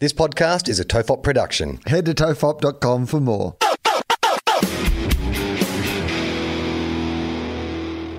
This podcast is a Tofop production. Head to tofop.com for more.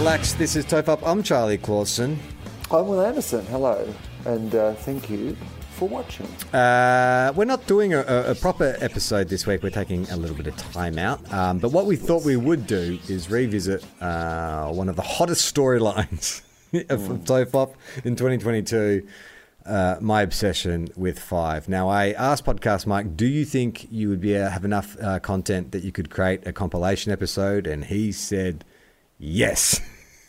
Relax. This is Tofop. I'm Charlie Clausen. I'm Will Anderson. Hello, and uh, thank you for watching. Uh, we're not doing a, a, proper episode this week. We're taking a little bit of time out. Um, but what we thought we would do is revisit uh, one of the hottest storylines of Tofop in 2022. Uh, my obsession with five. Now, I asked Podcast Mike, do you think you would be uh, have enough uh, content that you could create a compilation episode? And he said, yes.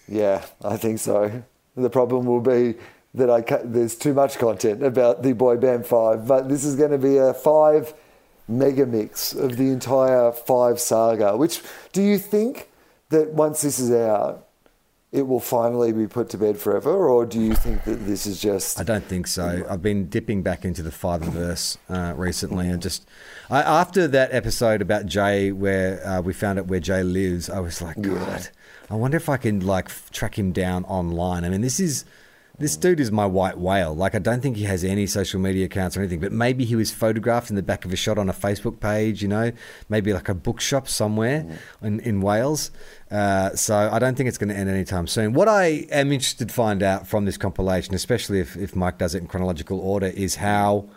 Yeah, I think so. The problem will be that I ca- there's too much content about the boy band five, but this is going to be a five mega mix of the entire five saga. Which do you think that once this is out, it will finally be put to bed forever, or do you think that this is just? I don't think so. I've been dipping back into the five verse uh, recently, and just I, after that episode about Jay, where uh, we found out where Jay lives, I was like, God, I wonder if I can like track him down online. I mean, this is this dude is my white whale. Like, I don't think he has any social media accounts or anything, but maybe he was photographed in the back of a shot on a Facebook page, you know, maybe like a bookshop somewhere in, in Wales. Uh, so I don't think it's going to end anytime soon. What I am interested to find out from this compilation, especially if, if Mike does it in chronological order, is how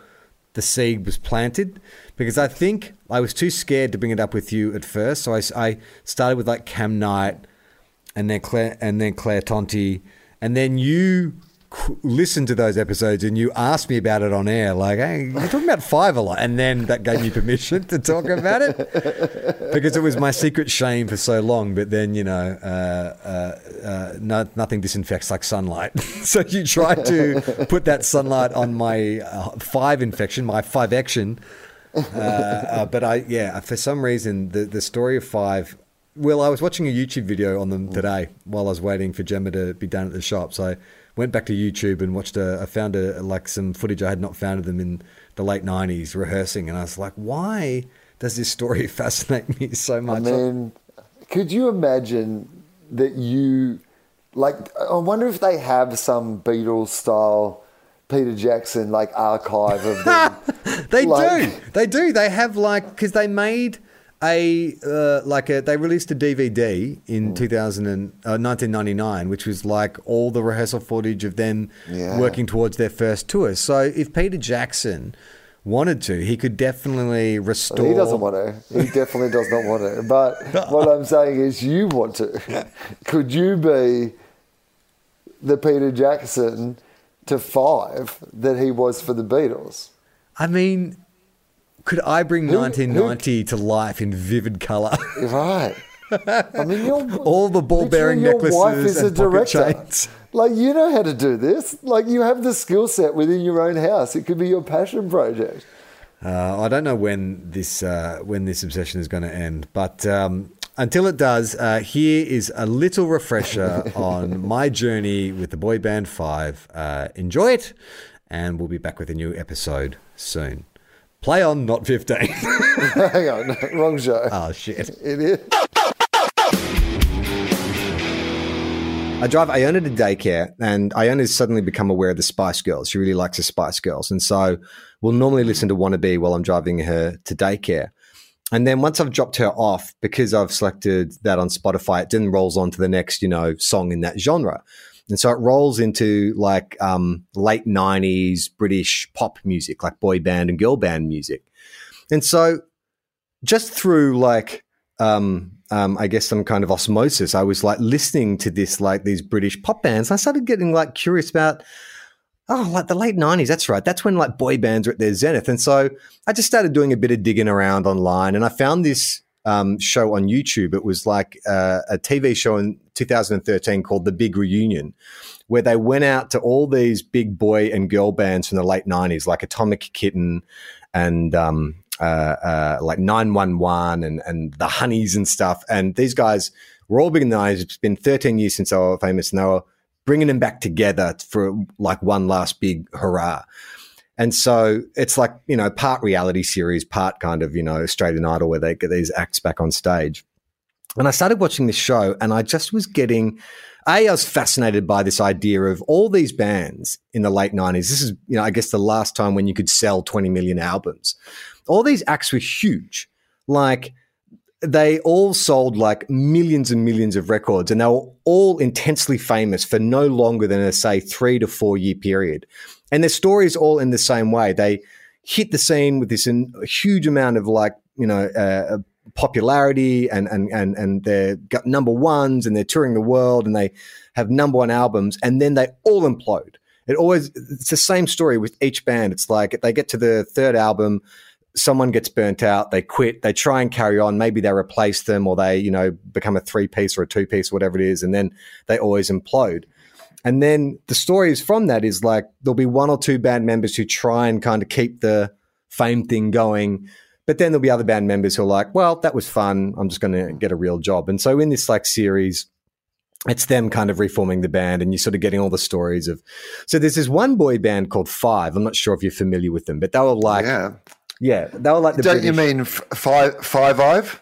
the seed was planted because I think I was too scared to bring it up with you at first. So I, I started with like Cam Knight and then Claire and then Claire Tonti, and then you listened to those episodes and you asked me about it on air. Like, hey, you're talking about five a lot, and then that gave me permission to talk about it because it was my secret shame for so long. But then you know, uh, uh, uh, no, nothing disinfects like sunlight. so you tried to put that sunlight on my uh, five infection, my five action. Uh, uh, but I, yeah, for some reason, the the story of five. Well, I was watching a YouTube video on them today while I was waiting for Gemma to be done at the shop. So I went back to YouTube and watched a. I found a like some footage I had not found of them in the late '90s rehearsing, and I was like, why does this story fascinate me so much? I mean, could you imagine that you like? I wonder if they have some Beatles style Peter Jackson like archive of them. They Like- do. They do. They have like because they made a uh, like a they released a DVD in Mm. 2000 and, uh, 1999, which was like all the rehearsal footage of them Yeah. working towards their first tour. So if Peter Jackson wanted to, he could definitely restore. He doesn't want to. He definitely does not want to. But what I'm saying is, you want to. Could you be the Peter Jackson to five that he was for the Beatles? I mean, could I bring Who- 1990 to life in vivid color? Right. I mean, you're, All the ball-bearing literally your wife necklaces is and pocket director. chains. Like you know how to do this. Like you have the skill set within your own house. It could be your passion project. Uh, I don't know when this uh, when this obsession is going to end, but um, until it does, uh, here is a little refresher on my journey with the boy band Five. Uh, enjoy it, and we'll be back with a new episode soon. Play on, not fifteen. Hang on, no, wrong show. oh shit! It is. I drive Iona to daycare, and Iona's suddenly become aware of the Spice Girls. She really likes the Spice Girls, and so we'll normally listen to "Wannabe" while I'm driving her to daycare. And then once I've dropped her off, because I've selected that on Spotify, it then rolls on to the next, you know, song in that genre. And so it rolls into like um, late '90s British pop music, like boy band and girl band music. And so just through like um, um, I guess some kind of osmosis, I was like listening to this like these British pop bands. I started getting like curious about oh like the late nineties. That's right. That's when like boy bands were at their zenith. And so I just started doing a bit of digging around online, and I found this um, show on YouTube. It was like uh, a TV show in 2013 called The Big Reunion, where they went out to all these big boy and girl bands from the late 90s, like Atomic Kitten and um, uh, uh, like 911 and, and the Honeys and stuff. And these guys were all big in the 90s. It's been 13 years since they were famous, and they were bringing them back together for like one last big hurrah. And so it's like, you know, part reality series, part kind of, you know, Australian Idol where they get these acts back on stage. And I started watching this show and I just was getting, A, I was fascinated by this idea of all these bands in the late 90s. This is, you know, I guess the last time when you could sell 20 million albums. All these acts were huge. Like, they all sold like millions and millions of records and they were all intensely famous for no longer than a say three to four year period. And their stories all in the same way. They hit the scene with this in, huge amount of like you know uh, popularity and and and and they're got number ones and they're touring the world and they have number one albums and then they all implode. It always it's the same story with each band. It's like they get to the third album someone gets burnt out, they quit, they try and carry on. Maybe they replace them or they, you know, become a three piece or a two piece, whatever it is, and then they always implode. And then the stories from that is like there'll be one or two band members who try and kind of keep the fame thing going. But then there'll be other band members who are like, well, that was fun. I'm just going to get a real job. And so in this like series, it's them kind of reforming the band and you're sort of getting all the stories of so there's this one boy band called five i'm not sure if you're familiar with them but they were like Yeah. Yeah, they were like the Don't you mean f- five five?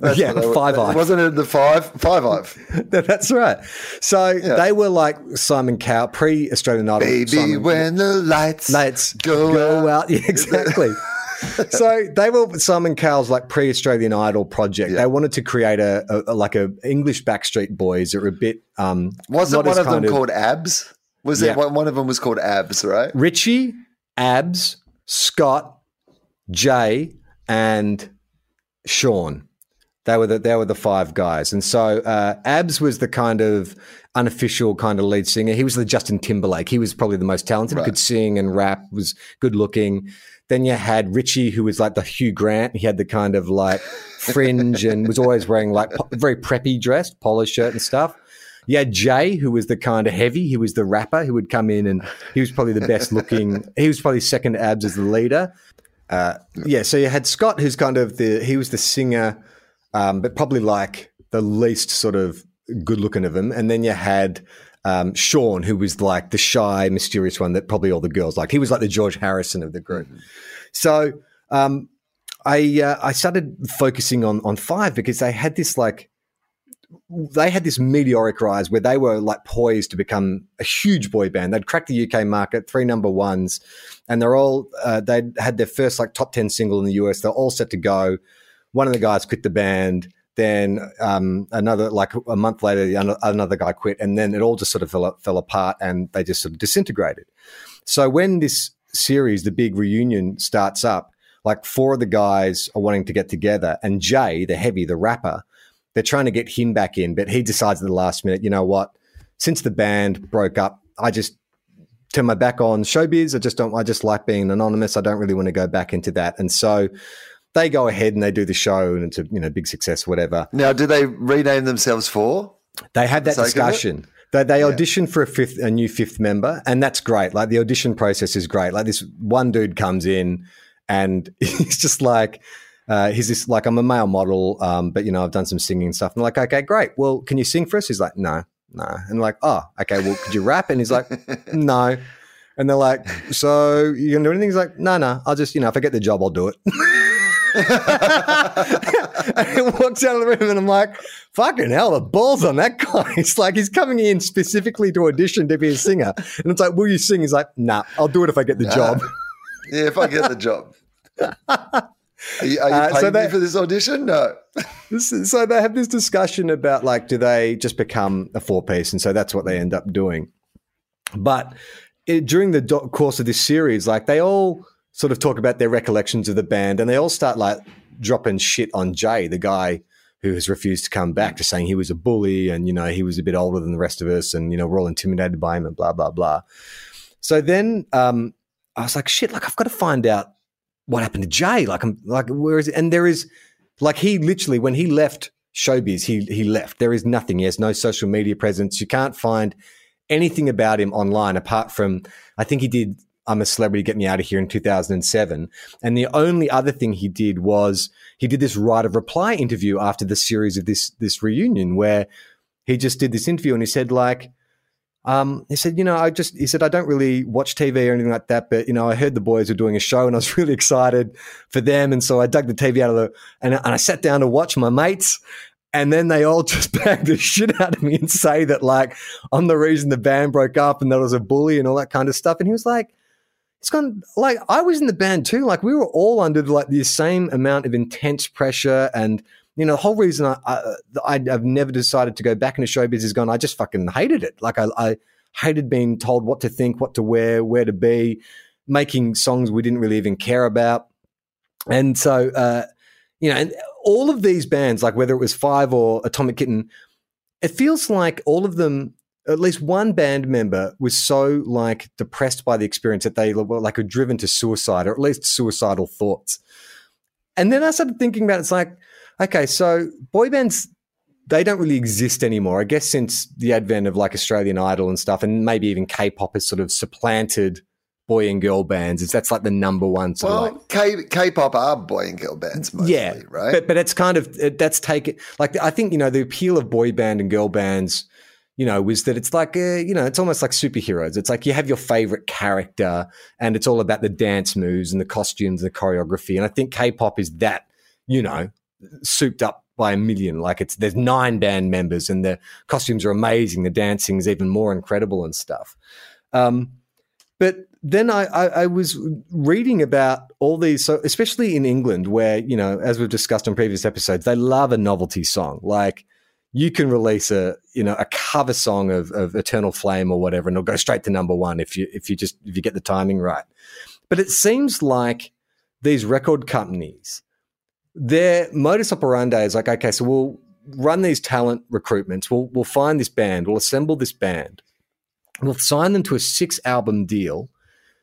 That's Yeah, were- Five Ive. Wasn't it the five five five? That's right. So they were like Simon Cowell, pre Australian Idol. Baby, Simon, when the lights let's go, go, out. out. Yeah, exactly. so they were Simon Cowell's like pre Australian Idol project. They wanted to create a, a, a- like a English Backstreet Boys that were a bit um Wasn't one of them of- called Abs? Was Yeah. it one, one of them was called Abs, right? Richie, Abs, Scott, Jay, and Sean. They were the they were the five guys, and so uh, Abs was the kind of unofficial kind of lead singer. He was the Justin Timberlake. He was probably the most talented. Right. Could sing and rap. Was good looking. Then you had Richie, who was like the Hugh Grant. He had the kind of like fringe and was always wearing like po- very preppy dressed, polo shirt and stuff. You had Jay, who was the kind of heavy. He was the rapper who would come in and he was probably the best looking. He was probably second to Abs as the leader. Uh, yeah, so you had Scott, who's kind of the he was the singer, um, but probably like the least sort of good looking of them. And then you had um, Sean, who was like the shy, mysterious one that probably all the girls liked. He was like the George Harrison of the group. So um, I uh, I started focusing on on five because they had this like they had this meteoric rise where they were like poised to become a huge boy band. They'd cracked the UK market, three number ones, and they're all uh, they had their first like top ten single in the US. They're all set to go. One of the guys quit the band. Then um, another like a month later, another guy quit, and then it all just sort of fell, fell apart, and they just sort of disintegrated. So when this series, the big reunion, starts up, like four of the guys are wanting to get together, and Jay, the heavy, the rapper, they're trying to get him back in, but he decides at the last minute, you know what? Since the band broke up, I just turn my back on showbiz. I just don't. I just like being anonymous. I don't really want to go back into that, and so they go ahead and they do the show, and it's a you know big success, whatever. Now, do they rename themselves for? They had that sake of it? discussion. They, they audition for a fifth, a new fifth member, and that's great. Like the audition process is great. Like this one dude comes in, and he's just like, uh, he's this like, I'm a male model, um, but you know, I've done some singing and stuff. And I'm like, okay, great. Well, can you sing for us? He's like, no, no. And like, oh, okay. Well, could you rap? And he's like, no. And they're like, so you gonna do anything? He's like, no, no. I'll just, you know, if I get the job, I'll do it. and he walks out of the room, and I'm like, fucking hell, the balls on that guy. It's like he's coming in specifically to audition to be a singer. And it's like, will you sing? He's like, nah, I'll do it if I get the job. Yeah, if I get the job. Are you, are you Uh, paying so me for this audition? No. Is- so they have this discussion about like, do they just become a four piece? And so that's what they end up doing. But it, during the do- course of this series, like they all sort of talk about their recollections of the band, and they all start like dropping shit on Jay, the guy who has refused to come back, to saying he was a bully and you know he was a bit older than the rest of us, and you know we're all intimidated by him and blah blah blah. So then um, I was like, shit, like I've got to find out what happened to Jay. Like I'm like, where is it? And there is Like he literally, when he left showbiz, he he left. There is nothing. He has no social media presence. You can't find anything about him online apart from I think he did I'm a celebrity, get me out of here in 2007. And the only other thing he did was he did this right of reply interview after the series of this this reunion where he just did this interview and he said like um, he said, you know, I just, he said, I don't really watch TV or anything like that, but, you know, I heard the boys were doing a show and I was really excited for them. And so I dug the TV out of the, and, and I sat down to watch my mates. And then they all just bag the shit out of me and say that, like, I'm the reason the band broke up and that I was a bully and all that kind of stuff. And he was like, it's gone, like, I was in the band too. Like, we were all under, like, the same amount of intense pressure and, you know, the whole reason I, I have never decided to go back into showbiz is gone. I just fucking hated it. Like I, I hated being told what to think, what to wear, where to be, making songs we didn't really even care about, and so uh, you know, and all of these bands, like whether it was Five or Atomic Kitten, it feels like all of them. At least one band member was so like depressed by the experience that they were like were driven to suicide or at least suicidal thoughts. And then I started thinking about it, it's like Okay, so boy bands they don't really exist anymore. I guess since the advent of like Australian Idol and stuff, and maybe even K-pop has sort of supplanted boy and girl bands. It's that's like the number one sort well, of like K K-pop are boy and girl bands mostly, yeah, right? But but it's kind of it, that's taken like I think you know the appeal of boy band and girl bands. You know, was that it's like, uh, you know, it's almost like superheroes. It's like you have your favorite character and it's all about the dance moves and the costumes and the choreography. And I think K pop is that, you know, souped up by a million. Like it's there's nine band members and the costumes are amazing. The dancing is even more incredible and stuff. Um, but then I, I, I, was reading about all these, so especially in England, where you know, as we've discussed on previous episodes, they love a novelty song. Like you can release a you know a cover song of, of Eternal Flame or whatever, and it'll go straight to number one if you if you just if you get the timing right. But it seems like these record companies their modus operandi is like, okay, so we'll run these talent recruitments. We'll we'll find this band. We'll assemble this band. We'll sign them to a six album deal,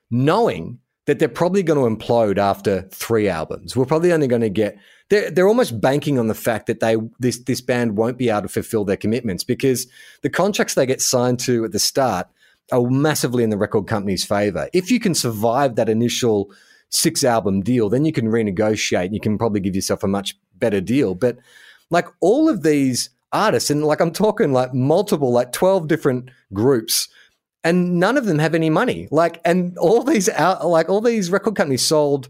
knowing that they're probably going to implode after three albums. We're probably only going to get they're they're almost banking on the fact that they this this band won't be able to fulfill their commitments because the contracts they get signed to at the start are massively in the record company's favor. If you can survive that initial six album deal, then you can renegotiate and you can probably give yourself a much better deal. But like all of these artists, and like I'm talking like multiple, like 12 different groups, and none of them have any money. Like, and all these out, like all these record companies sold,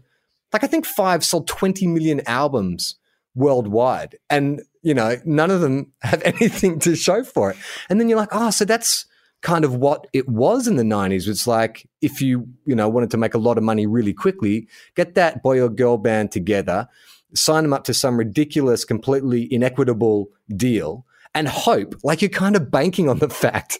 like I think five sold 20 million albums worldwide. And, you know, none of them have anything to show for it. And then you're like, oh, so that's kind of what it was in the 90s. It's like if you, you know, wanted to make a lot of money really quickly, get that boy or girl band together, sign them up to some ridiculous, completely inequitable deal and hope, like you're kind of banking on the fact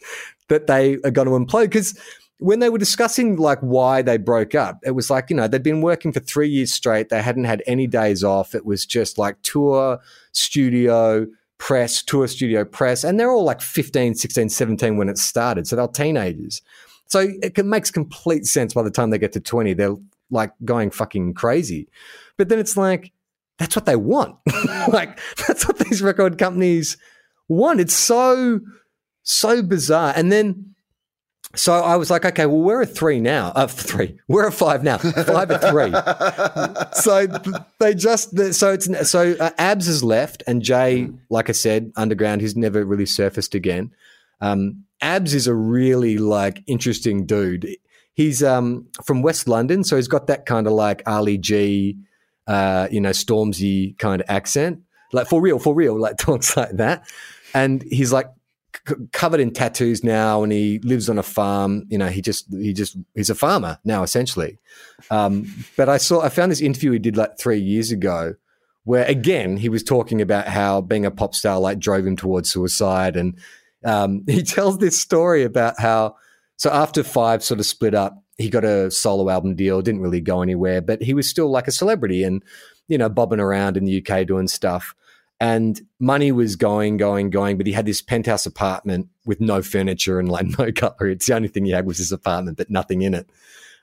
that they are going to implode. Because when they were discussing like why they broke up, it was like, you know, they'd been working for three years straight. They hadn't had any days off. It was just like tour, studio, press, tour studio press, and they're all like 15, 16, 17 when it started. So they're teenagers. So it makes complete sense by the time they get to 20, they're like going fucking crazy. But then it's like, that's what they want. like, that's what these record companies want. It's so, so bizarre. And then so I was like, okay, well, we're a three now. Uh, three. We're a five now. Five at three. so they just so it's so uh, Abs has left, and Jay, like I said, underground, he's never really surfaced again. Um, Abs is a really like interesting dude. He's um, from West London, so he's got that kind of like Ali G, uh, you know, Stormzy kind of accent, like for real, for real, like talks like that. And he's like covered in tattoos now, and he lives on a farm. You know, he just he just he's a farmer now essentially. Um, but I saw I found this interview he did like three years ago, where again he was talking about how being a pop star like drove him towards suicide, and um, he tells this story about how so after Five sort of split up, he got a solo album deal, didn't really go anywhere, but he was still like a celebrity and you know bobbing around in the UK doing stuff and money was going, going, going. But he had this penthouse apartment with no furniture and like no cutlery. It's the only thing he had was his apartment, but nothing in it.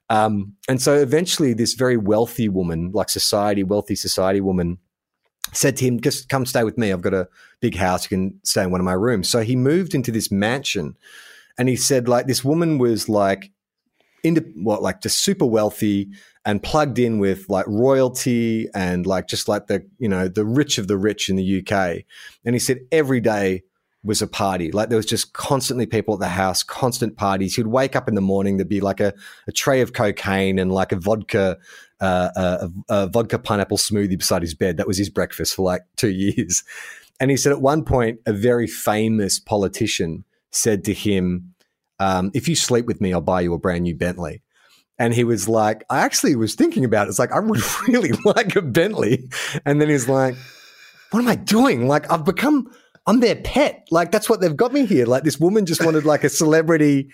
Um, and so eventually, this very wealthy woman, like society, wealthy society woman, said to him, just come stay with me. I've got a big house. You can stay in one of my rooms. So he moved into this mansion and he said, like, this woman was like, into what, like, just super wealthy and plugged in with like royalty and like just like the, you know, the rich of the rich in the UK. And he said every day was a party. Like there was just constantly people at the house, constant parties. He'd wake up in the morning, there'd be like a, a tray of cocaine and like a vodka, uh, a, a vodka pineapple smoothie beside his bed. That was his breakfast for like two years. And he said at one point, a very famous politician said to him, um, "If you sleep with me, I'll buy you a brand new Bentley." And he was like, "I actually was thinking about it. It's like I would really like a Bentley." And then he's like, "What am I doing? Like I've become." I'm their pet. Like that's what they've got me here. Like this woman just wanted like a celebrity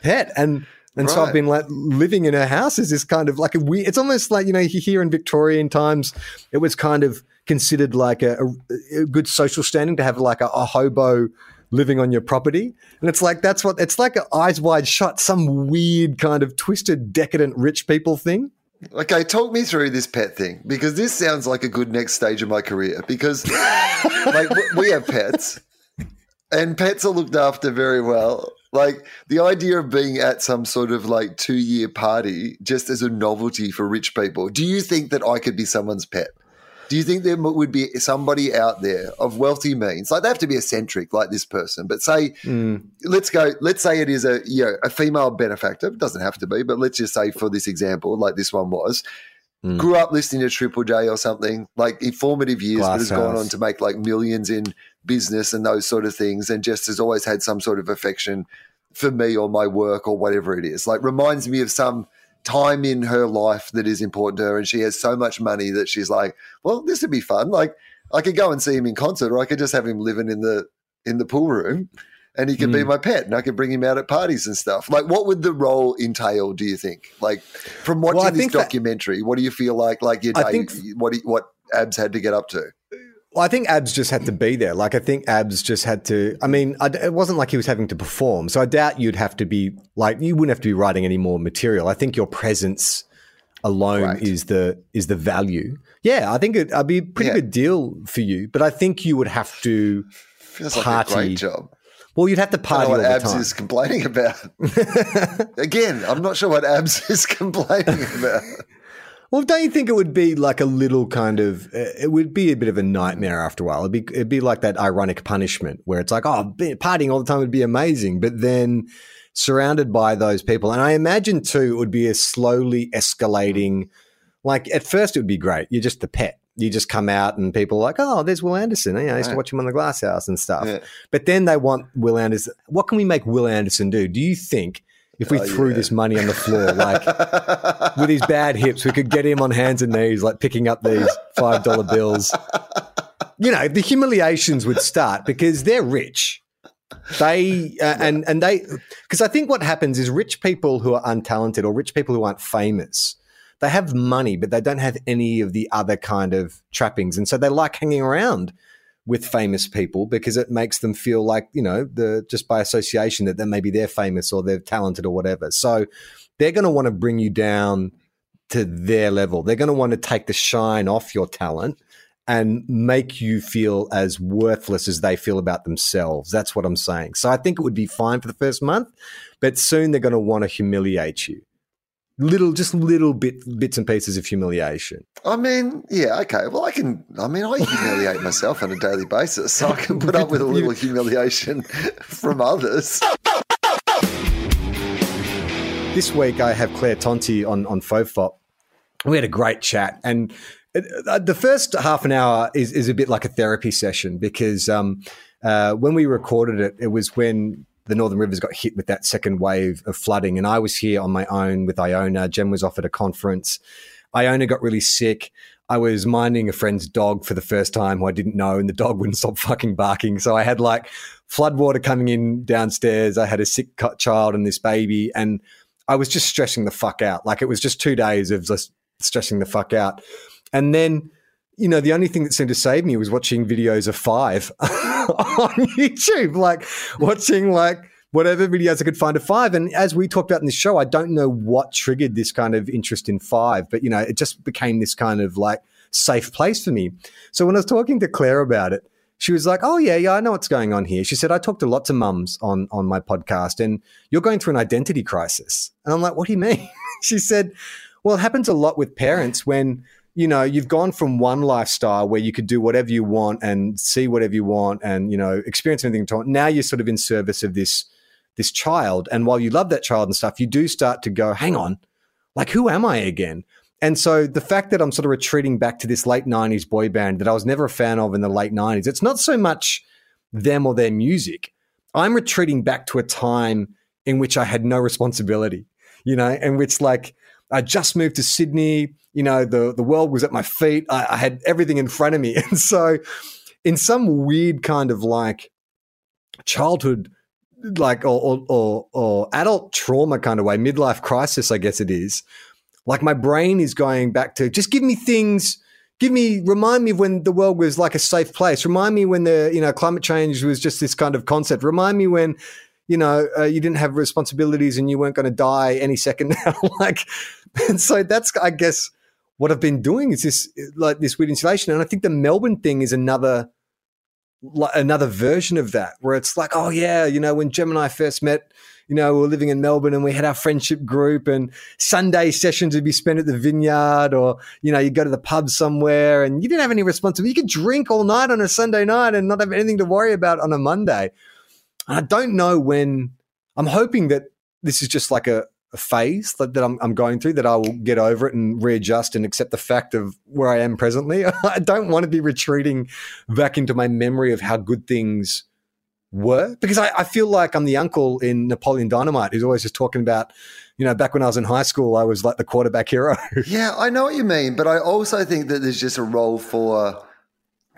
pet, and and so I've been like living in her house as this kind of like a weird. It's almost like you know here in Victorian times it was kind of considered like a, a, a good social standing to have like a, a hobo living on your property, and it's like that's what it's like. A eyes wide shut, some weird kind of twisted, decadent rich people thing. Okay, talk me through this pet thing because this sounds like a good next stage of my career. Because like we have pets, and pets are looked after very well. Like the idea of being at some sort of like two year party just as a novelty for rich people. Do you think that I could be someone's pet? Do you think there would be somebody out there of wealthy means? Like they have to be eccentric, like this person, but say let's go. Let's say it is a you know a female benefactor. It doesn't have to be, but let's just say for this example, like this one was, Mm. grew up listening to Triple J or something, like informative years, but has gone on to make like millions in business and those sort of things, and just has always had some sort of affection for me or my work or whatever it is. Like reminds me of some time in her life that is important to her, and she has so much money that she's like, well, this would be fun. Like I could go and see him in concert, or I could just have him living in the in the pool room and he could be Mm. my pet and I could bring him out at parties and stuff. Like, what would the role entail, do you think? Like, from watching Well, this think that- documentary, what do you feel like, like your day, think- what, what Abs had to get up to? Well, I think Abs just had to be there. Like, I think Abs just had to. I mean, I, it wasn't like he was having to perform. So I doubt you'd have to be like you wouldn't have to be writing any more material. I think your presence alone Right. is the is the value. Yeah, I think it, it'd be a pretty Yeah. good deal for you. But I think you would have to. Feels like a Party. great job. Well, you'd have to party what Abs time. is complaining about. Again, I'm not sure what Abs is complaining about. Well, don't you think it would be like a little kind of? uh, It would be a bit of a nightmare after a while. It'd be it'd be like that ironic punishment where it's like, oh, partying all the time would be amazing, but then surrounded by those people, and I imagine too, it would be a slowly escalating. Like at first, it would be great. You're just the pet. You just come out and people are like, oh, there's Will Anderson. You know, I used to watch him on the Glass House and stuff. Yeah. But then they want Will Anderson. What can we make Will Anderson do? Do you think if we Oh, threw yeah. this money on the floor, like with his bad hips, we could get him on hands and knees, like picking up these five dollar bills. You know, the humiliations would start because they're rich. They uh, and and they because I think what happens is rich people who are untalented or rich people who aren't famous, they have money, but they don't have any of the other kind of trappings, and so they like hanging around with famous people because it makes them feel like you know the just by association that then maybe they're famous or they're talented or whatever. So they're going to want to bring you down to their level. They're going to want to take the shine off your talent and make you feel as worthless as they feel about themselves. That's what I'm saying. So I think it would be fine for the first month, but soon they're going to want to humiliate you. Little, just little bit, bits and pieces of humiliation. I mean, yeah, okay. Well, I can. I mean, I humiliate myself on a daily basis, so I can put up with a little humiliation from others. This week I have Claire Tonti on on Fofop. We had a great chat, and uh, the first half an hour is is a bit like a therapy session because um, uh, when we recorded it, it was when the Northern Rivers got hit with that second wave of flooding, and I was here on my own with Iona. Jen was off at a conference. Iona got really sick. I was minding a friend's dog for the first time who I didn't know, and the dog wouldn't stop fucking barking. So I had like floodwater coming in downstairs. I had a sick child and this baby, and I was just stressing the fuck out. Like it was just two days of just stressing the fuck out. And then, you know, the only thing that seemed to save me was watching videos of five on YouTube, like watching like whatever videos I could find of five. And as we talked about in this show, I don't know what triggered this kind of interest in five, but you know, it just became this kind of like safe place for me. So when I was talking to Claire about it, she was like, "Oh yeah, yeah, I know what's going on here." She said, "I talked to lots of mums on on my podcast, and you're going through an identity crisis." And I'm like, "What do you mean?" she said, "Well, it happens a lot with parents when." You know, you've gone from one lifestyle where you could do whatever you want and see whatever you want and, you know, experience anything. Now you're sort of in service of this this child. And while you love that child and stuff, you do start to go, hang on, like, who am I again? And so the fact that I'm sort of retreating back to this late 90s boy band that I was never a fan of in the late 90s, it's not so much them or their music. I'm retreating back to a time in which I had no responsibility, you know, and which like I just moved to Sydney, you know, the, the world was at my feet. I, I had everything in front of me. And so in some weird kind of like childhood like or, or, or or adult trauma kind of way, midlife crisis, I guess it is. Like my brain is going back to just give me things, give me remind me when the world was like a safe place. Remind me when the you know climate change was just this kind of concept. Remind me when you know uh, you didn't have responsibilities and you weren't going to die any second now. like, and so that's I guess what I've been doing is this like this weird insulation, and I think the Melbourne thing is another like another version of that where it's like, oh yeah, you know, when Gem and I first met, you know, we were living in Melbourne and we had our friendship group and Sunday sessions would be spent at the vineyard or, you know, you go to the pub somewhere and you didn't have any responsibility. You could drink all night on a Sunday night and not have anything to worry about on a Monday. And I don't know when I'm hoping that this is just like a, phase that, that I'm, I'm, going through that I will get over it and readjust and accept the fact of where I am presently. I don't want to be retreating back into my memory of how good things were because I, I, feel like I'm the uncle in Napoleon Dynamite who's always just talking about, you know, back when I was in high school, I was like the quarterback hero. yeah, I know what you mean, but I also think that there's just a role for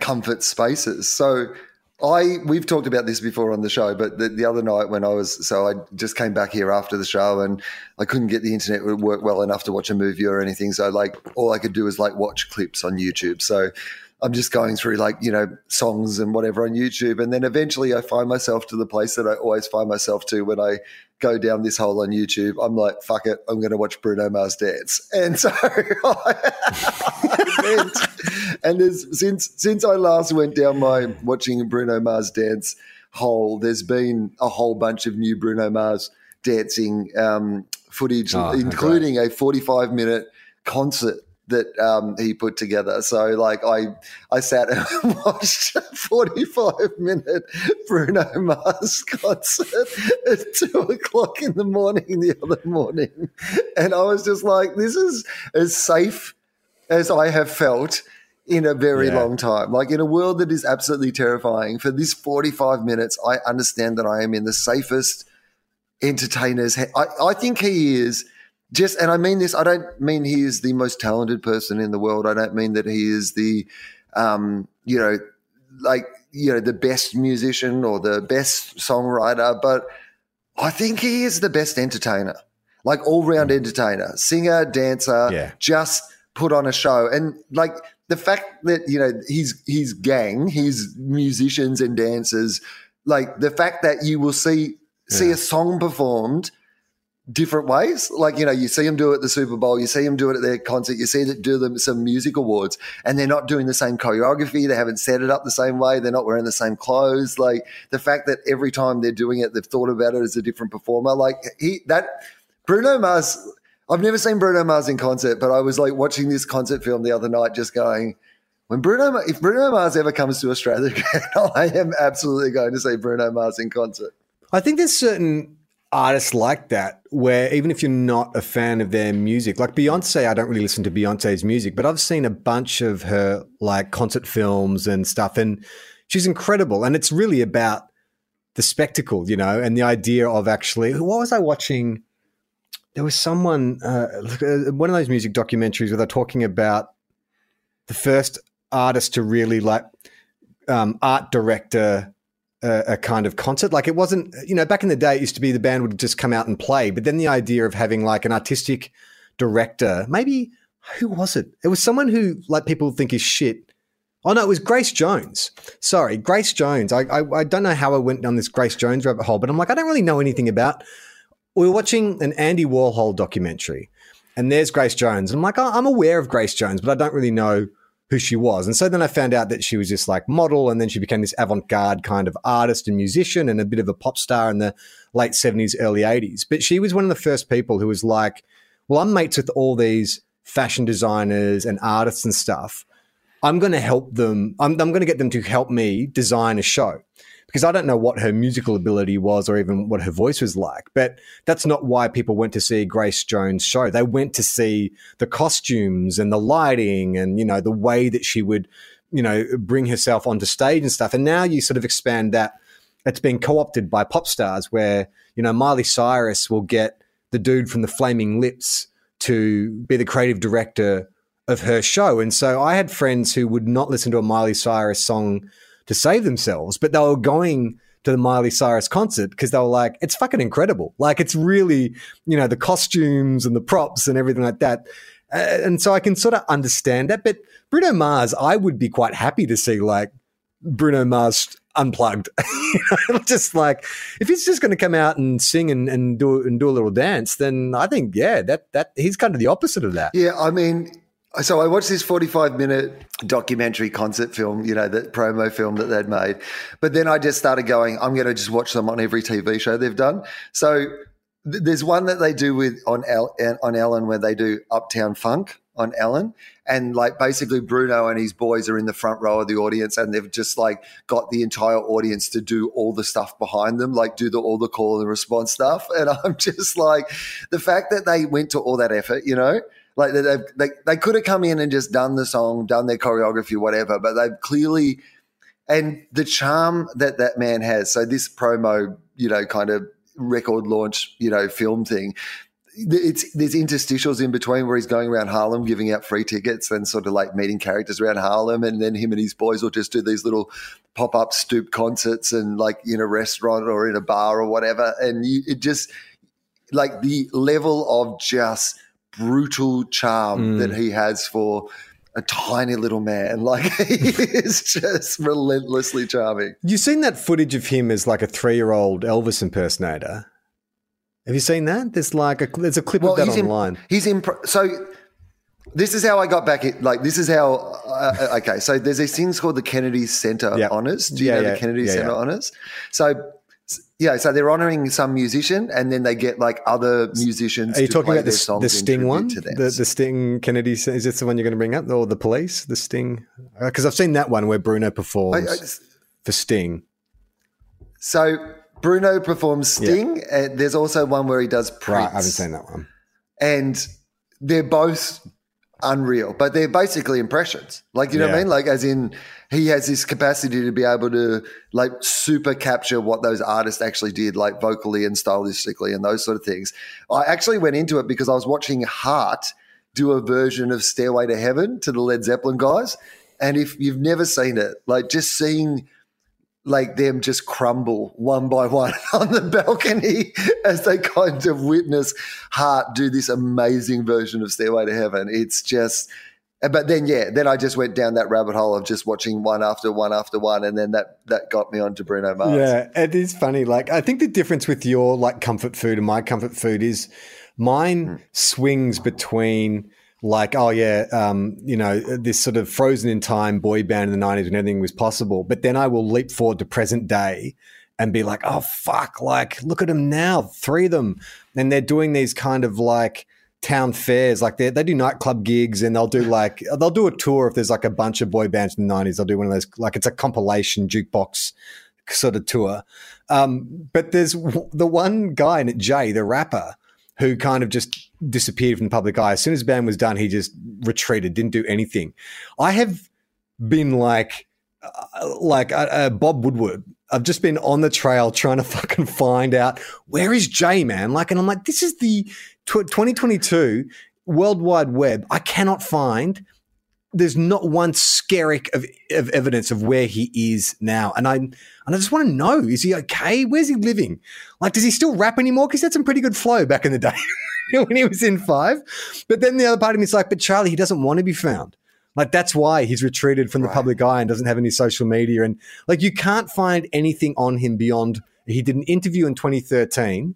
comfort spaces. So I we've talked about this before on the show, but the, the, other night when I was so I just came back here after the show and I couldn't get the internet to work well enough to watch a movie or anything. So like all I could do was like watch clips on YouTube. So I'm just going through like you know songs and whatever on YouTube, and then eventually I find myself to the place that I always find myself to when I go down this hole on YouTube. I'm like, fuck it, I'm going to watch Bruno Mars dance, and so I and there's since since I last went down my watching Bruno Mars dance hole, there's been a whole bunch of new Bruno Mars dancing um, footage, oh, including a 45 minute concert that um, he put together. So like I I sat and watched a 45 minute Bruno Mars concert at two o'clock in the morning the other morning. And I was just like, this is as safe as I have felt in a very yeah. long time. Like in a world that is absolutely terrifying, for this 45 minutes, I understand that I am in the safest entertainer's I, I think he is just, and I mean this, I don't mean he is the most talented person in the world. I don't mean that he is the, um, you know, like, you know, the best musician or the best songwriter, but I think he is the best entertainer, like all round mm. entertainer, singer, dancer, yeah. just put on a show. And like the fact that, you know, his, his gang, his musicians and dancers, like the fact that you will see, see a song performed – different ways. Like, you know, you see them do it at the Super Bowl, you see them do it at their concert, you see them do them some music awards, and they're not doing the same choreography, they haven't set it up the same way, they're not wearing the same clothes. Like the fact that every time they're doing it, they've thought about it as a different performer. Like he that Bruno Mars I've never seen Bruno Mars in concert, but I was like watching this concert film the other night just going, when Bruno, if Bruno Mars ever comes to Australia I am absolutely going to see Bruno Mars in concert. I think there's certain artists like that where even if you're not a fan of their music, like Beyonce, I don't really listen to Beyonce's music, but I've seen a bunch of her like concert films and stuff, and she's incredible. And it's really about the spectacle, you know, and the idea of actually, what was I watching? There was someone, uh, uh one of those music documentaries where they're talking about the first artist to really like um, art director a, a, kind of concert. Like it wasn't, you know, back in the day, it used to be the band would just come out and play. But then the idea of having like an artistic director, maybe who was it? It was someone who like people think is shit. Oh no, it was Grace Jones. Sorry, Grace Jones. I, I, I don't know how I went down this Grace Jones rabbit hole, but I'm like I don't really know anything about. We were watching an Andy Warhol documentary, and there's Grace Jones. I'm like oh, I'm aware of Grace Jones, but I don't really know who she was. And so then I found out that she was just like model and then she became this avant-garde kind of artist and musician and a bit of a pop star in the late 70s, early 80s. But she was one of the first people who was like, well, I'm mates with all these fashion designers and artists and stuff. I'm going to help them. I'm, I'm going to get them to help me design a show because I don't know what her musical ability was or even what her voice was like. But that's not why people went to see Grace Jones' show. They went to see the costumes and the lighting and, you know, the way that she would, you know, bring herself onto stage and stuff. And now you sort of expand that. It's been co opted by pop stars where, you know, Miley Cyrus will get the dude from the Flaming Lips to be the creative director of her show. And so I had friends who would not listen to a Miley Cyrus song to save themselves, but they were going to the Miley Cyrus concert because they were like, it's fucking incredible. Like it's really, you know, the costumes and the props and everything like that. And so I can sort of understand that. But Bruno Mars, I would be quite happy to see like Bruno Mars unplugged. just like if he's just going to come out and sing and, and do and do a little dance, then I think yeah, that that he's kind of the opposite of that. Yeah, I mean, so I watched this 45 minute documentary concert film, you know, that promo film that they'd made. But then I just started going, I'm going to just watch them on every TV show they've done. So th- there's one that they do with on El- on Ellen where they do Uptown Funk on Ellen. And like basically Bruno and his boys are in the front row of the audience and they've just like got the entire audience to do all the stuff behind them, like do the all the call and response stuff. And I'm just like the fact that they went to all that effort, you know, like they, they, they could have come in and just done the song, done their choreography, whatever, but they've clearly, and the charm that that man has. So this promo, you know, kind of record launch, you know, film thing. It's there's interstitials in between where he's going around Harlem giving out free tickets and sort of like meeting characters around Harlem, and then him and his boys will just do these little pop up stoop concerts and like in a restaurant or in a bar or whatever, and you, it just like the level of just brutal charm mm. that he has for a tiny little man. Like he is just relentlessly charming. You've seen that footage of him as like a three-year-old Elvis impersonator. Have you seen that? There's like a there's a clip well, of that he's online. In, he's in. So this is how I got back. In, like this is how. Uh, uh, okay, so there's these things called the Kennedy Center yep. Honors. Do you yeah, know yeah, the Kennedy yeah, Center Honors? So yeah, so they're honoring some musician, and then they get like other musicians. Are you talking about the, the Sting one? The, the Sting Kennedy is this the one you're going to bring up, or the Police? The Sting? Because uh, I've seen that one where Bruno performs I, I, for Sting. So Bruno performs Sting, yeah. and there's also one where he does Prince. Right, I haven't seen that one. And they're both unreal, but they're basically impressions. Like you know yeah. what I mean? Like as in he has this capacity to be able to like super capture what those artists actually did, like vocally and stylistically and those sort of things. I actually went into it because I was watching Heart do a version of Stairway to Heaven to the Led Zeppelin guys. And if you've never seen it, like just seeing like them just crumble one by one on the balcony as they kind of witness Heart do this amazing version of Stairway to Heaven. It's just, but then yeah, then I just went down that rabbit hole of just watching one after one after one, and then that that got me onto Bruno Mars. Yeah, it is funny. Like I think the difference with your like comfort food and my comfort food is mine mm. swings between like, oh yeah, um, you know, this sort of frozen in time boy band in the nineties when everything was possible. But then I will leap forward to present day and be like, oh fuck, like look at them now, three of them, and they're doing these kind of like town fairs, like they they do nightclub gigs and they'll do like they'll do a tour if there's like a bunch of boy bands in the nineties. They'll do one of those like it's a compilation jukebox sort of tour. Um, but there's the one guy in it, Jay, the rapper who kind of just disappeared from the public eye. As soon as the band was done, he just retreated, didn't do anything. I have been like, uh, like uh, uh, Bob Woodward. I've just been on the trail trying to fucking find out where is Jay, man. Like, and I'm like, this is the tw- 2022 World Wide Web. I cannot find. There's not one skerrick of, of evidence of where he is now, and I and I just want to know: is he okay? Where's he living? Like, does he still rap anymore? Because he had some pretty good flow back in the day when he was in Five. But then the other part of me is like, but Charlie, he doesn't want to be found. Like that's why he's retreated from the right. public eye and doesn't have any social media. And like you can't find anything on him beyond he did an interview in 2013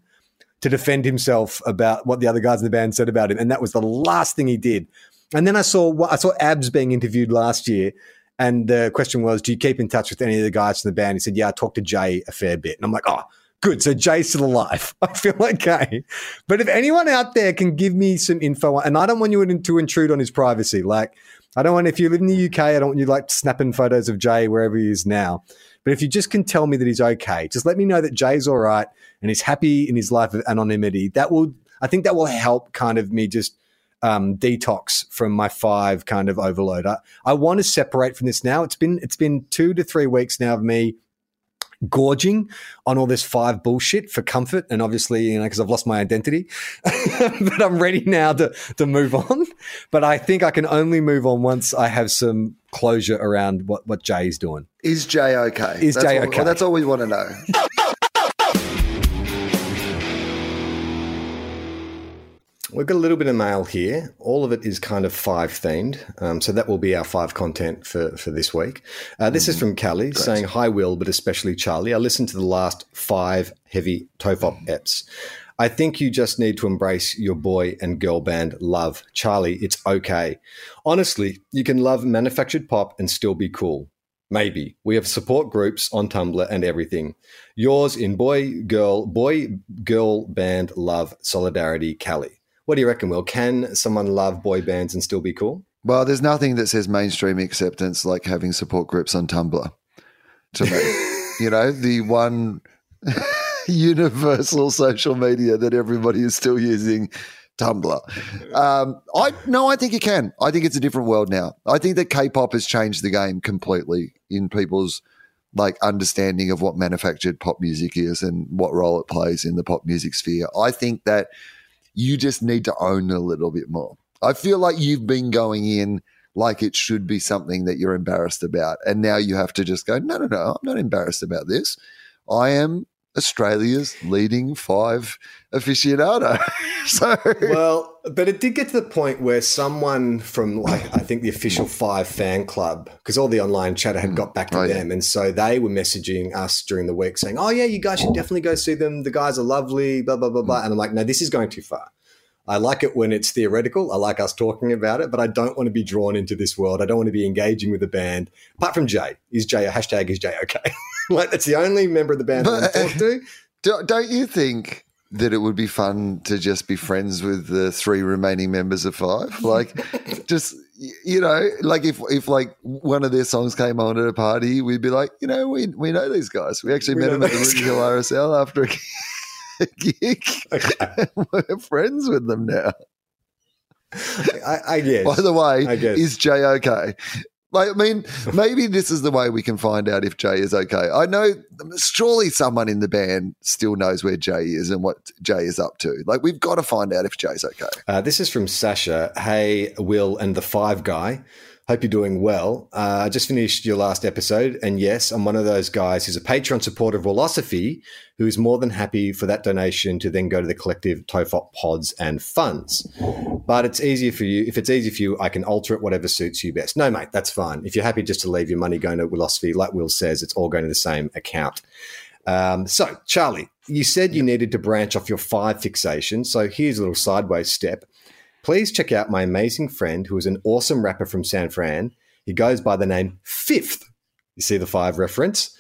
to defend himself about what the other guys in the band said about him. And that was the last thing he did. And then I saw I saw Abs being interviewed last year, and the question was, "Do you keep in touch with any of the guys from the band?" He said, "Yeah, I talked to Jay a fair bit." And I'm like, "Oh, good. So Jay's still alive. I feel okay." But if anyone out there can give me some info, and I don't want you to intrude on his privacy, like I don't want if you live in the UK, I don't want you like snapping photos of Jay wherever he is now. But if you just can tell me that he's okay, just let me know that Jay's all right and he's happy in his life of anonymity. That will, I think, that will help kind of me just um, detox from my five kind of overload. I, I want to separate from this now. It's been it's been two to three weeks now of me gorging on all this five bullshit for comfort and obviously you know because i've lost my identity but i'm ready now to to move on but i think i can only move on once i have some closure around what what jay's doing Is Jay okay? Is that's Jay all, okay? That's all we want to know. We've got a little bit of mail here. All of it is kind of five themed. Um, so that will be our five content for, for this week. Uh, this is from Callie saying, Hi, Will, but especially Charlie. I listened to the last five heavy Tofop eps. I think you just need to embrace your boy and girl band love. Charlie, it's okay. Honestly, you can love manufactured pop and still be cool. Maybe. We have support groups on Tumblr and everything. Yours in boy, girl, boy, girl band love, solidarity, Callie. What do you reckon, Will? Can someone love boy bands and still be cool? Well, there's nothing that says mainstream acceptance like having support groups on Tumblr. To me, you know, the one universal social media that everybody is still using, Tumblr. Um, I no, I think you can. I think it's a different world now. I think that K-pop has changed the game completely in people's like understanding of what manufactured pop music is and what role it plays in the pop music sphere. I think that you just need to own a little bit more. I feel like you've been going in like it should be something that you're embarrassed about. And now you have to just go, no, no, no, I'm not embarrassed about this. I am Australia's leading five aficionado. so, Well, but it did get to the point where someone from, like, I think the official Five fan club, because all the online chatter had got back to Oh, yeah. them. And so they were messaging us during the week saying, oh, yeah, you guys should definitely go see them. The guys are lovely, blah, blah, blah, blah. And I'm like, no, this is going too far. I like it when it's theoretical. I like us talking about it, but I don't want to be drawn into this world. I don't want to be engaging with the band. Apart from Jay, is Jay a hashtag? Is Jay okay? like that's the only member of the band I want to talk to. don't you think that it would be fun to just be friends with the three remaining members of Five? Like, just you know, like if if like one of their songs came on at a party, we'd be like, you know, we we know these guys. We actually We met them at the Rooty Hill RSL after a gig. We're friends with them now. I, I guess. By the way, I guess. is Jay okay? Like, I mean, maybe this is the way we can find out if Jay is okay. I know, surely someone in the band still knows where Jay is and what Jay is up to. Like, we've got to find out if Jay's okay. Uh, this is from Sasha. Hey, Will and the Five Guy. Hope you're doing well. Uh, I just finished your last episode, and yes, I'm one of those guys who's a Patreon supporter of Willosophy, who is more than happy for that donation to then go to the collective Tofop pods and funds. But it's easier for you. If it's easy for you, I can alter it whatever suits you best. No, mate, that's fine. If you're happy just to leave your money going to Willosophy, like Will says, it's all going to the same account. Um, so, Charlie, you said you needed to branch off your five fixations. So here's a little sideways step. Please check out my amazing friend who is an awesome rapper from San Fran. He goes by the name Fifth. You see the five reference?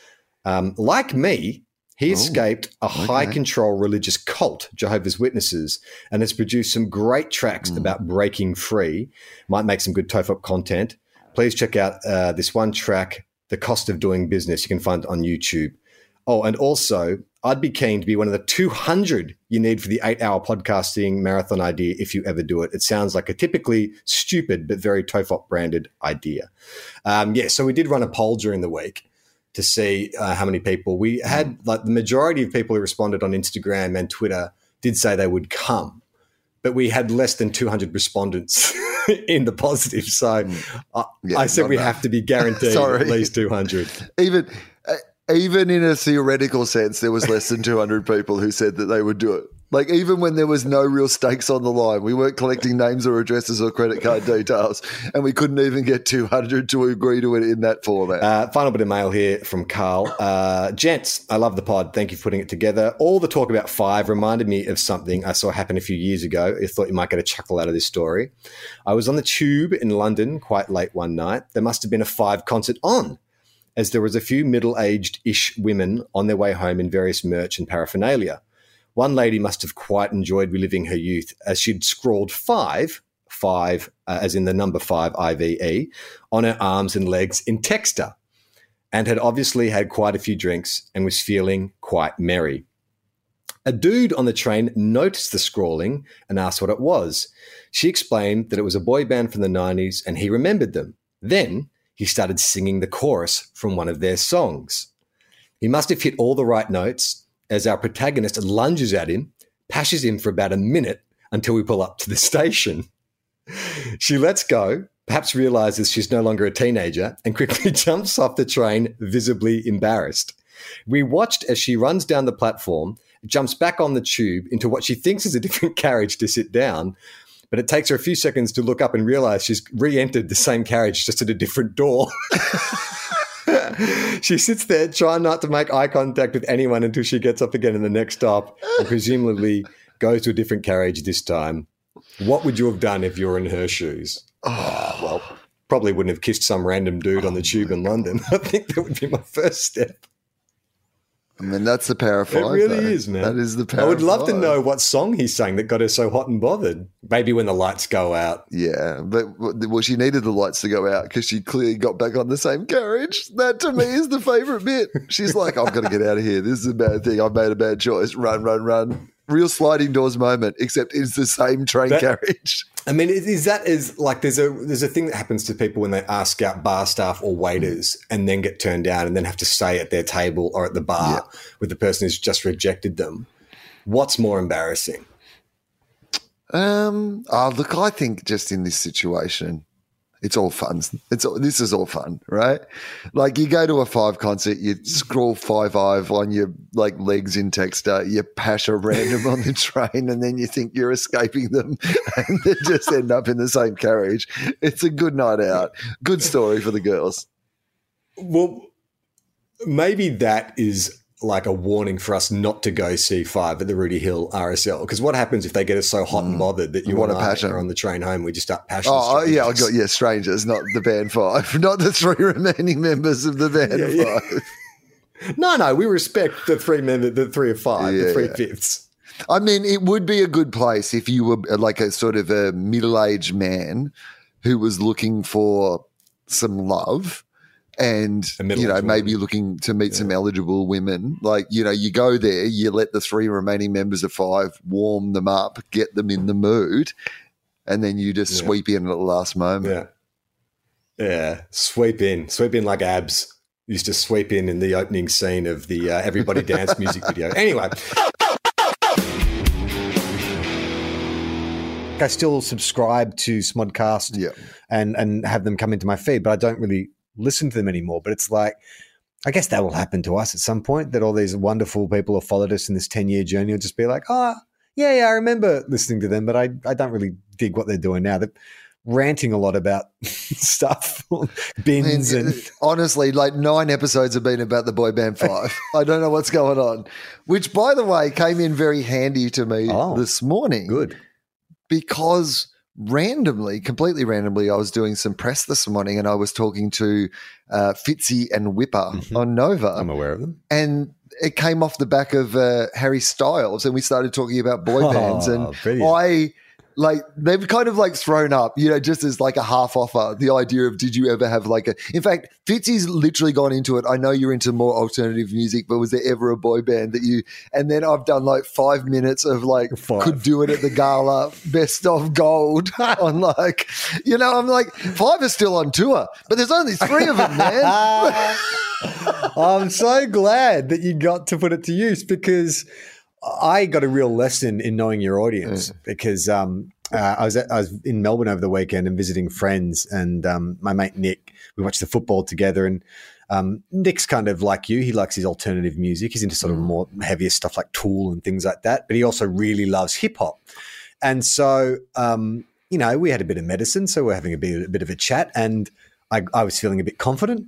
Um, like me, he escaped a high control religious cult, Jehovah's Witnesses, and has produced some great tracks about breaking free. Might make some good TOFOP content. Please check out uh, this one track, The Cost of Doing Business. You can find it on YouTube. Oh, and also, I'd be keen to be one of the 200 you need for the eight hour podcasting marathon idea if you ever do it. It sounds like a typically stupid but very TOFOP branded idea. Um, yeah, so we did run a poll during the week to see uh, how many people we had. Like the majority of people who responded on Instagram and Twitter did say they would come, but we had less than 200 respondents in the positive. So I, Mm. Yeah, I said we have to be guaranteed at least 200. Even even in a theoretical sense, there was less than 200 people who said that they would do it. Like even when there was no real stakes on the line, we weren't collecting names or addresses or credit card details, and we couldn't even get 200 to agree to it in that format. Uh, final bit of mail here from Carl. Uh, gents, I love the pod. Thank you for putting it together. All the talk about five reminded me of something I saw happen a few years ago. I thought you might get a chuckle out of this story. I was on the tube in London quite late one night. There must have been a five concert on, as there was a few middle-aged ish women on their way home in various merch and paraphernalia. One lady must have quite enjoyed reliving her youth as she'd scrawled five, five, uh, as in the number five, I V E, on her arms and legs in texter, and had obviously had quite a few drinks and was feeling quite merry. A dude on the train noticed the scrawling and asked what it was. She explained that it was a boy band from the 90s and he remembered them. Then he started singing the chorus from one of their songs. He must have hit all the right notes as our protagonist lunges at him, pashes him for about a minute until we pull up to the station. She lets go, perhaps realizes she's no longer a teenager, and quickly jumps off the train, visibly embarrassed. We watched as she runs down the platform, jumps back on the tube into what she thinks is a different carriage to sit down, but it takes her a few seconds to look up and realize she's re entered the same carriage just at a different door. she sits there trying not to make eye contact with anyone until she gets up again in the next stop and presumably goes to a different carriage this time. What would you have done if you were in her shoes? Oh, well, probably wouldn't have kissed some random dude on the tube in London. I think that would be my first step. I mean, that's the power of five. It really though. is, man. That is the power. I would love to know what song he sang that got her so hot and bothered. Maybe when the lights go out. Yeah, but well, she needed the lights to go out because she clearly got back on the same carriage. That to me is the favorite bit. She's like, "I've got to get out of here. This is a bad thing. I've made a bad choice. Run, run, run." Real sliding doors moment, except it's the same train That- carriage. I mean, is that is like there's a there's a thing that happens to people when they ask out bar staff or waiters and then get turned down and then have to stay at their table or at the bar with the person who's just rejected them. What's more embarrassing? Um, oh, look, I think just in this situation, it's all fun. It's all, this is all fun, right? Like you go to a five concert, you scroll five five on your like legs in Texter, you pash a random on the train, and then you think you're escaping them, and they just end up in the same carriage. It's a good night out. Good story for the girls. Well, maybe that is like a warning for us not to go see five at the Rooty Hill RSL. Because what happens if they get us so hot and bothered that you want to passion. on the train home? We just start passion. Oh, yeah, I got yeah, strangers, not the band five, not the three remaining members of the band Yeah, yeah. five. No, no, we respect the three member, the three of five, Yeah, the three fifths. I mean, it would be a good place if you were uh, like a sort of a middle aged man who was looking for some love and, you know, maybe woman. looking to meet some eligible women. Like, you know, you go there, you let the three remaining members of five warm them up, get them in the mood, and then you just Yeah. sweep in at the last moment. Yeah. Yeah. Sweep in. Sweep in like abs. Used to sweep in in the opening scene of the uh, Everybody Dance music video. Anyway. I still subscribe to Smodcast Yeah. and and have them come into my feed, but I don't really listen to them anymore. But it's like, I guess that will happen to us at some point. That all these wonderful people who followed us in this ten year journey will just be like, oh yeah, yeah, I remember listening to them, but I I don't really dig what they're doing now. They're ranting a lot about stuff, bins, I mean, uh, and honestly, like nine episodes have been about the boy band five. I don't know what's going on. Which, by the way, came in very handy to me Oh, this morning. good. because randomly, completely randomly, I was doing some press this morning and I was talking to uh, Fitzy and Whipper Mhm. on Nova, I'm aware of them. and it came off the back of uh, Harry Styles, and we started talking about boy bands, and Oh, brilliant. I. Like they've kind of like thrown up, you know, just as like a half offer. The idea of did you ever have like a? In fact, Fitzy's literally gone into it. I know you're into more alternative music, but was there ever a boy band that you? And then I've done like five minutes of like Five. could do it at the gala, best of gold on like, you know, I'm like five are still on tour, but there's only three of them, man. I'm so glad that you got to put it to use because I got a real lesson in knowing your audience because um, uh, I was at, I was in Melbourne over the weekend and visiting friends and um, my mate Nick we watched the football together and Um, Nick's kind of like you. He likes his alternative music. He's into sort of more heavier stuff like Tool and things like that. But he also really loves hip hop. And so, um, you know, we had a bit of medicine, so we're having a bit, a bit of a chat, and I, I was feeling a bit confident,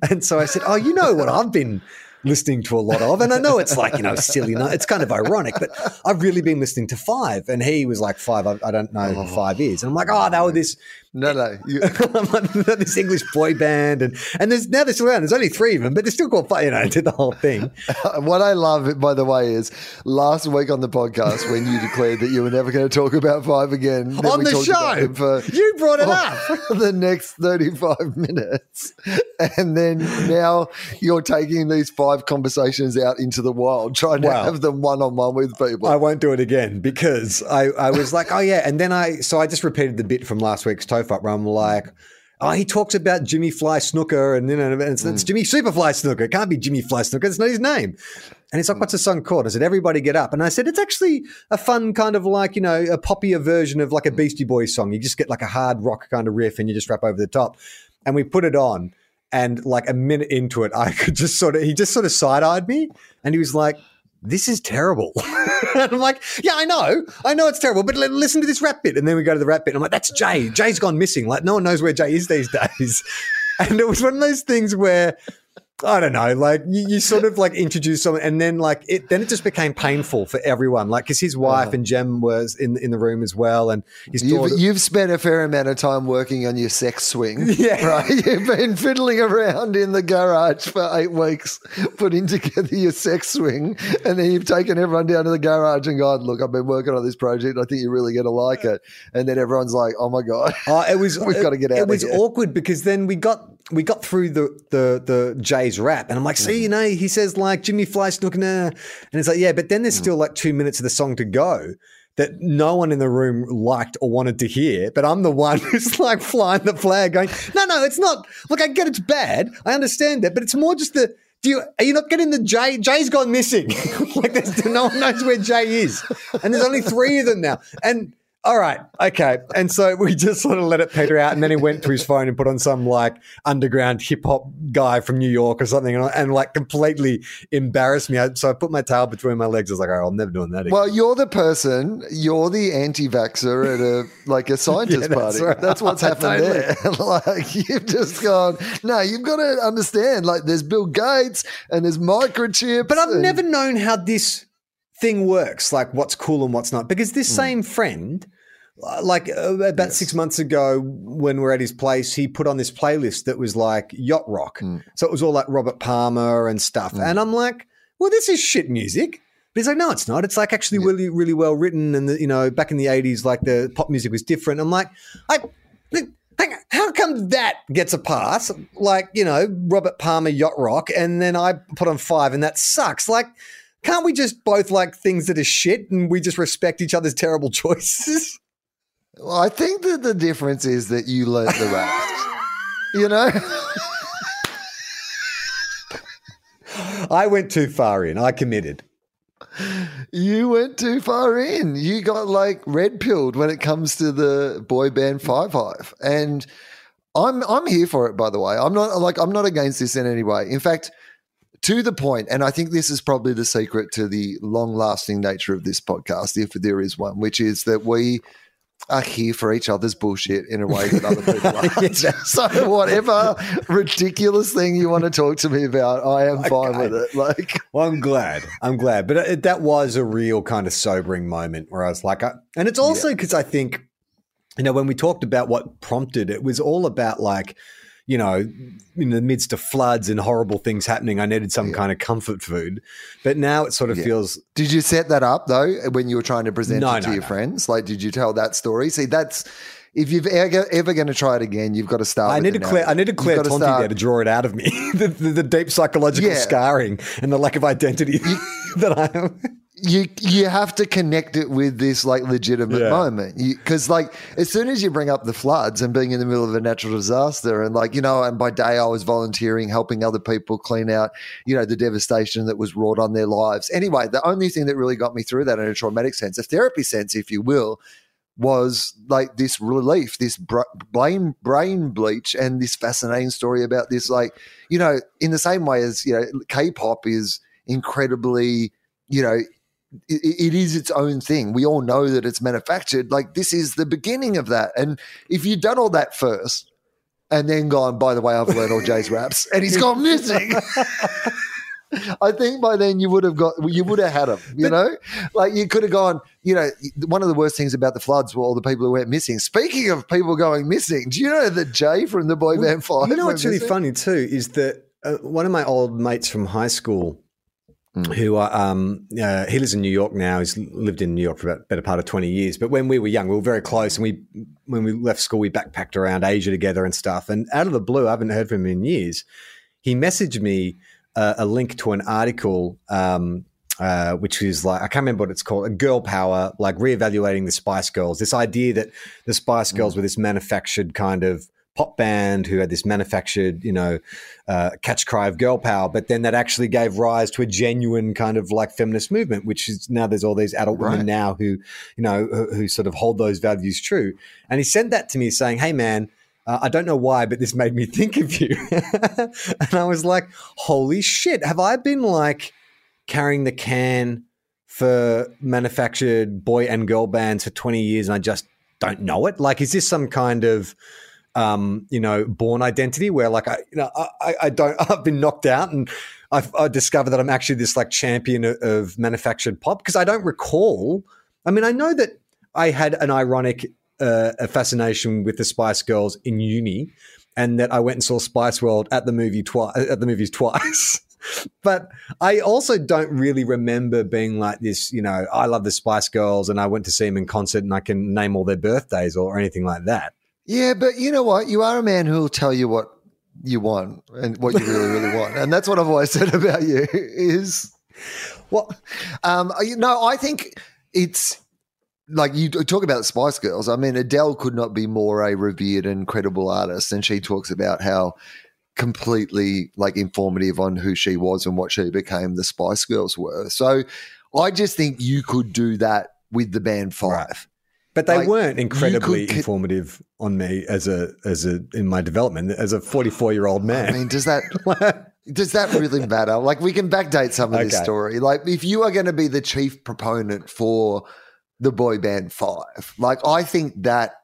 and so I said, "Oh, you know what I've been." Listening to a lot of. And I know it's like, you know, silly. It's kind of ironic, but I've really been listening to Five. And he was like, Five, I, I don't know who oh. Five is. And I'm like, oh, they were this. No, no. You, this English boy band. And, and there's now they're still around. There's only three of them, but they're still called Five, you know, did the whole thing. what I love, by the way, is last week on the podcast when you declared that you were never going to talk about Five again. On the show. For, you brought it up. the next 35 minutes. And then now you're taking these five conversations out into the wild, trying to have them one on one with people. I won't do it again because I, I was like, oh yeah, and then I so I just repeated the bit from last week's Tofop where I'm like. Oh, he talks about Jimmy Fly Snuka, and you know, it's, mm. it's Jimmy Superfly Snuka. It can't be Jimmy Fly Snuka. It's not his name. And he's like, "What's the song called?" I said, "Everybody Get Up." And I said, "It's actually a fun kind of like you know a poppier version of like a Beastie Boys song. You just get like a hard rock kind of riff, and you just rap over the top." And we put it on, and like a minute into it, I could just sort of, he just sort of side eyed me and he was like, this is terrible. and I'm like, yeah, I know. I know it's terrible, but listen to this rap bit. And then we go to the rap bit. I'm like, that's Jay. Jay's gone missing. Like, no one knows where Jay is these days. And it was one of those things where I don't know, like you, you, sort of like introduce someone, and then like it, then it just became painful for everyone. Like, because his wife uh-huh. and Jem was in in the room as well, and his you've, daughter. You've spent a fair amount of time working on your sex swing, yeah. Right, you've been fiddling around in the garage for eight weeks, putting together your sex swing, and then you've taken everyone down to the garage and gone, "Look, I've been working on this project. I think you're really going to like it." And then everyone's like, "Oh my god, uh, it was we've got to get out." It was here. awkward because then we got we got through the the the Rap, and I'm like, see, mm-hmm. you know, he says like Jimmy Fly Snook, and it's like, yeah, but then there's mm. still like two minutes of the song to go that no one in the room liked or wanted to hear, but I'm the one who's like flying the flag, going, no, no, it's not. Look, I get it's bad, I understand that, but it's more just the. Do you are you not getting the Jay? Jay's gone missing. like there's no one knows where Jay is, and there's only three of them now, and all right, okay. And so we just sort of let it peter out. And then he went to his phone and put on some like underground hip hop guy from New York or something and, and, like completely embarrassed me. So I put my tail between my legs. I was like, oh, I'm never doing that again. Well, you're the person, you're the anti vaxxer at a like a scientist yeah, that's party. Right. That's what's happened there. like you've just gone, no, you've got to understand, like there's Bill Gates and there's microchips. But I've and- never known how this thing works, like what's cool and what's not. Because this mm. same friend, like uh, about yes. six months ago, when we're at his place, he put on this playlist that was like yacht rock. Mm. So it was all like Robert Palmer and stuff. Mm. And I'm like, well, this is shit music. But he's like, no, it's not. It's like actually yeah. really, really well written. And the, you know, back in the '80s, like the pop music was different. I'm like, I. How come that gets a pass? Like, you know, Robert Palmer yacht rock, and then I put on five, and that sucks. Like, can't we just both like things that are shit and we just respect each other's terrible choices? Well, I think that the difference is that you learned the rap. you know? I went too far in. I committed. You went too far in. You got like red pilled when it comes to the boy band Five Hive. And I'm I'm here for it, by the way. I'm not like I'm not against this in any way. In fact, to the point, and I think this is probably the secret to the long lasting nature of this podcast, if there is one, which is that we are here for each other's bullshit in a way that other people aren't. so whatever ridiculous thing you want to talk to me about, I am fine with it. Like, well, I'm glad. I'm glad, but uh, it, that was a real kind of sobering moment where I was like, I, and it's also because yeah. I think, you know, when we talked about what prompted it was all about like you know, in the midst of floods and horrible things happening, I needed some yeah. kind of comfort food. But now it sort of yeah. feels. Did you set that up though when you were trying to present no, it to no, your no. friends? Like, did you tell that story? See, that's if you're ever, ever going to try it again, you've got to start. I need to clear. I need to clear Tonti there to draw it out of me. the, the, the, deep psychological yeah. scarring and the lack of identity that I am you you have to connect it with this like legitimate yeah. moment because like as soon as you bring up the floods and being in the middle of a natural disaster and like you know and by day I was volunteering helping other people clean out you know the devastation that was wrought on their lives anyway the only thing that really got me through that in a traumatic sense a therapy sense if you will was like this relief, this br- brain brain bleach, and this fascinating story about this. Like you know, in the same way as you know, K-pop is incredibly, you know. It, is its own thing. We all know that it's manufactured. Like this is the beginning of that. And if you've done all that first, and then gone, by the way, I've learned all Jay's raps, and he's gone missing. I think by then you would have got, you would have had him, you know? Like you could have gone, you know, one of the worst things about the floods were all the people who went missing. Speaking of people going missing, do you know that Jay from the Boy Band 5? You know what's really funny too is that uh, one of my old mates from high school, who are, um, uh, he lives in New York now. He's lived in New York for about better part of twenty years. But when we were young, we were very close, and we when we left school, we backpacked around Asia together and stuff. And out of the blue, I haven't heard from him in years. He messaged me uh, a link to an article. Um, uh, which is like I can't remember what it's called, a girl power, like reevaluating the Spice Girls. This idea that the Spice Girls were this manufactured kind of pop band who had this manufactured, you know, uh, catch cry of girl power, but then that actually gave rise to a genuine kind of like feminist movement, which is now there's all these adult women now who, you know, who, who sort of hold those values true. And he sent that to me saying, "Hey, man." Uh, I don't know why, but this made me think of you. and I was like, holy shit, have I been like carrying the can for manufactured boy and girl bands for 20 years and I just don't know it? Like, is this some kind of, um, you know, Bourne Identity where like I, you know, I- I, don't, I've been knocked out and I've I discovered that I'm actually this like champion of, of manufactured pop because I don't recall. I mean, I know that I had an ironic uh, fascination with the Spice Girls in uni, and that I went and saw Spice World at the movie twice at the movies twice. but I also don't really remember being like this. You know, I love the Spice Girls, and I went to see them in concert, and I can name all their birthdays or anything like that. Yeah, but you know what? You are a man who'll tell you what you want and what you really, really want. And that's what I've always said about you is Well, Um, you know, I think it's like you talk about Spice Girls. I mean, Adele could not be more a revered and credible artist, and she talks about how completely like informative on who she was and what she became. The Spice Girls were. So, I just think you could do that with the band Five. Right. but they Like, weren't incredibly could- informative on me as a as a in my development as a 44 year old man. I mean, does that does that really matter? Like, we can backdate some of this story. Like, if you are going to be the chief proponent for the boy band Five, like, I think that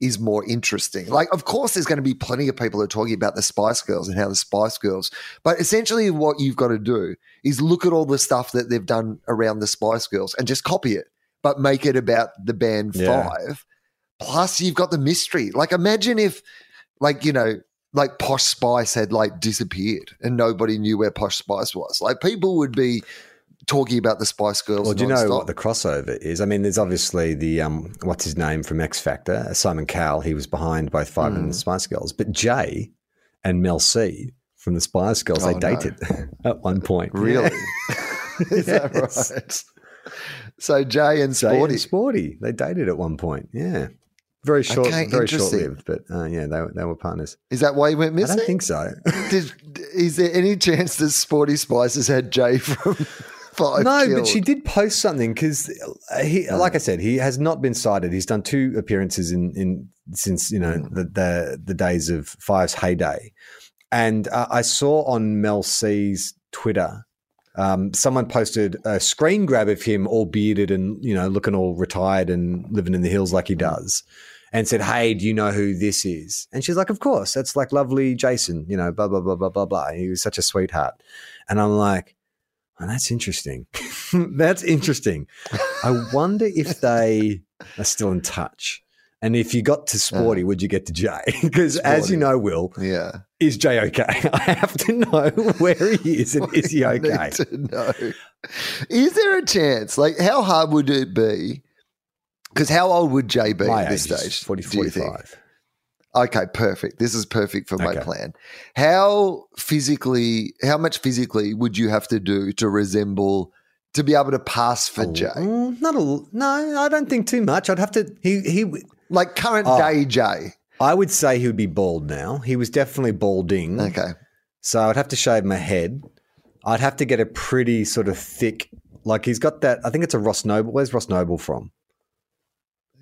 is more interesting. Like, of course, there's going to be plenty of people who are talking about the Spice Girls and how the Spice Girls, but essentially, what you've got to do is look at all the stuff that they've done around the Spice Girls and just copy it, but make it about the band Yeah. Five. Plus, you've got the mystery. Like, imagine if, like, you know, like Posh Spice had like disappeared and nobody knew where Posh Spice was. Like, people would be talking about the Spice Girls. Well, do you know what the crossover is? I mean, there's obviously the um, what's his name from X Factor, Simon Cowell. He was behind both Five Hmm. and the Spice Girls, but Jay and Mel C from the Spice Girls, Oh, they no. dated at one point. Really? Is that right? So Jay and Jay Sporty. and Sporty, they dated at one point. Yeah, very short, Okay, very short-lived, but uh, yeah, they were, they were partners. Is that why he went missing? I don't think so. Did, is there any chance that Sporty Spice has had Jay from Five? no, killed? but she did post something because he, like I said, he has not been cited. He's done two appearances in, in since you know the, the the days of Five's heyday, and uh, I saw on Mel C's Twitter. Um, someone posted a screen grab of him all bearded and you know looking all retired and living in the hills like he does, and said, "Hey, do you know who this is?" And she's like, "Of course, that's like lovely Jason, you know, blah blah blah blah blah blah." He was such a sweetheart, and I'm like, "Oh, that's interesting. that's interesting. I wonder if they are still in touch." And if you got to Sporty, would you get to Jay? Because as you know, Will, yeah. is Jay okay? I have to know where he is and is he I okay? to know. Is there a chance? Like, how hard would it be? Because how old would Jay be My at this age stage? 40, do you think? 45. Okay, perfect. This is perfect for my Okay. plan. How physically, how much physically would you have to do to resemble, to be able to pass for Jay? Mm, not a no, I don't think too much. I'd have to. He he. Like current Oh. day Jay. I would say he would be bald now. He was definitely balding. Okay. So I'd have to shave my head. I'd have to get a pretty sort of thick. Like he's got that. I think it's a Ross Noble. Where's Ross Noble from?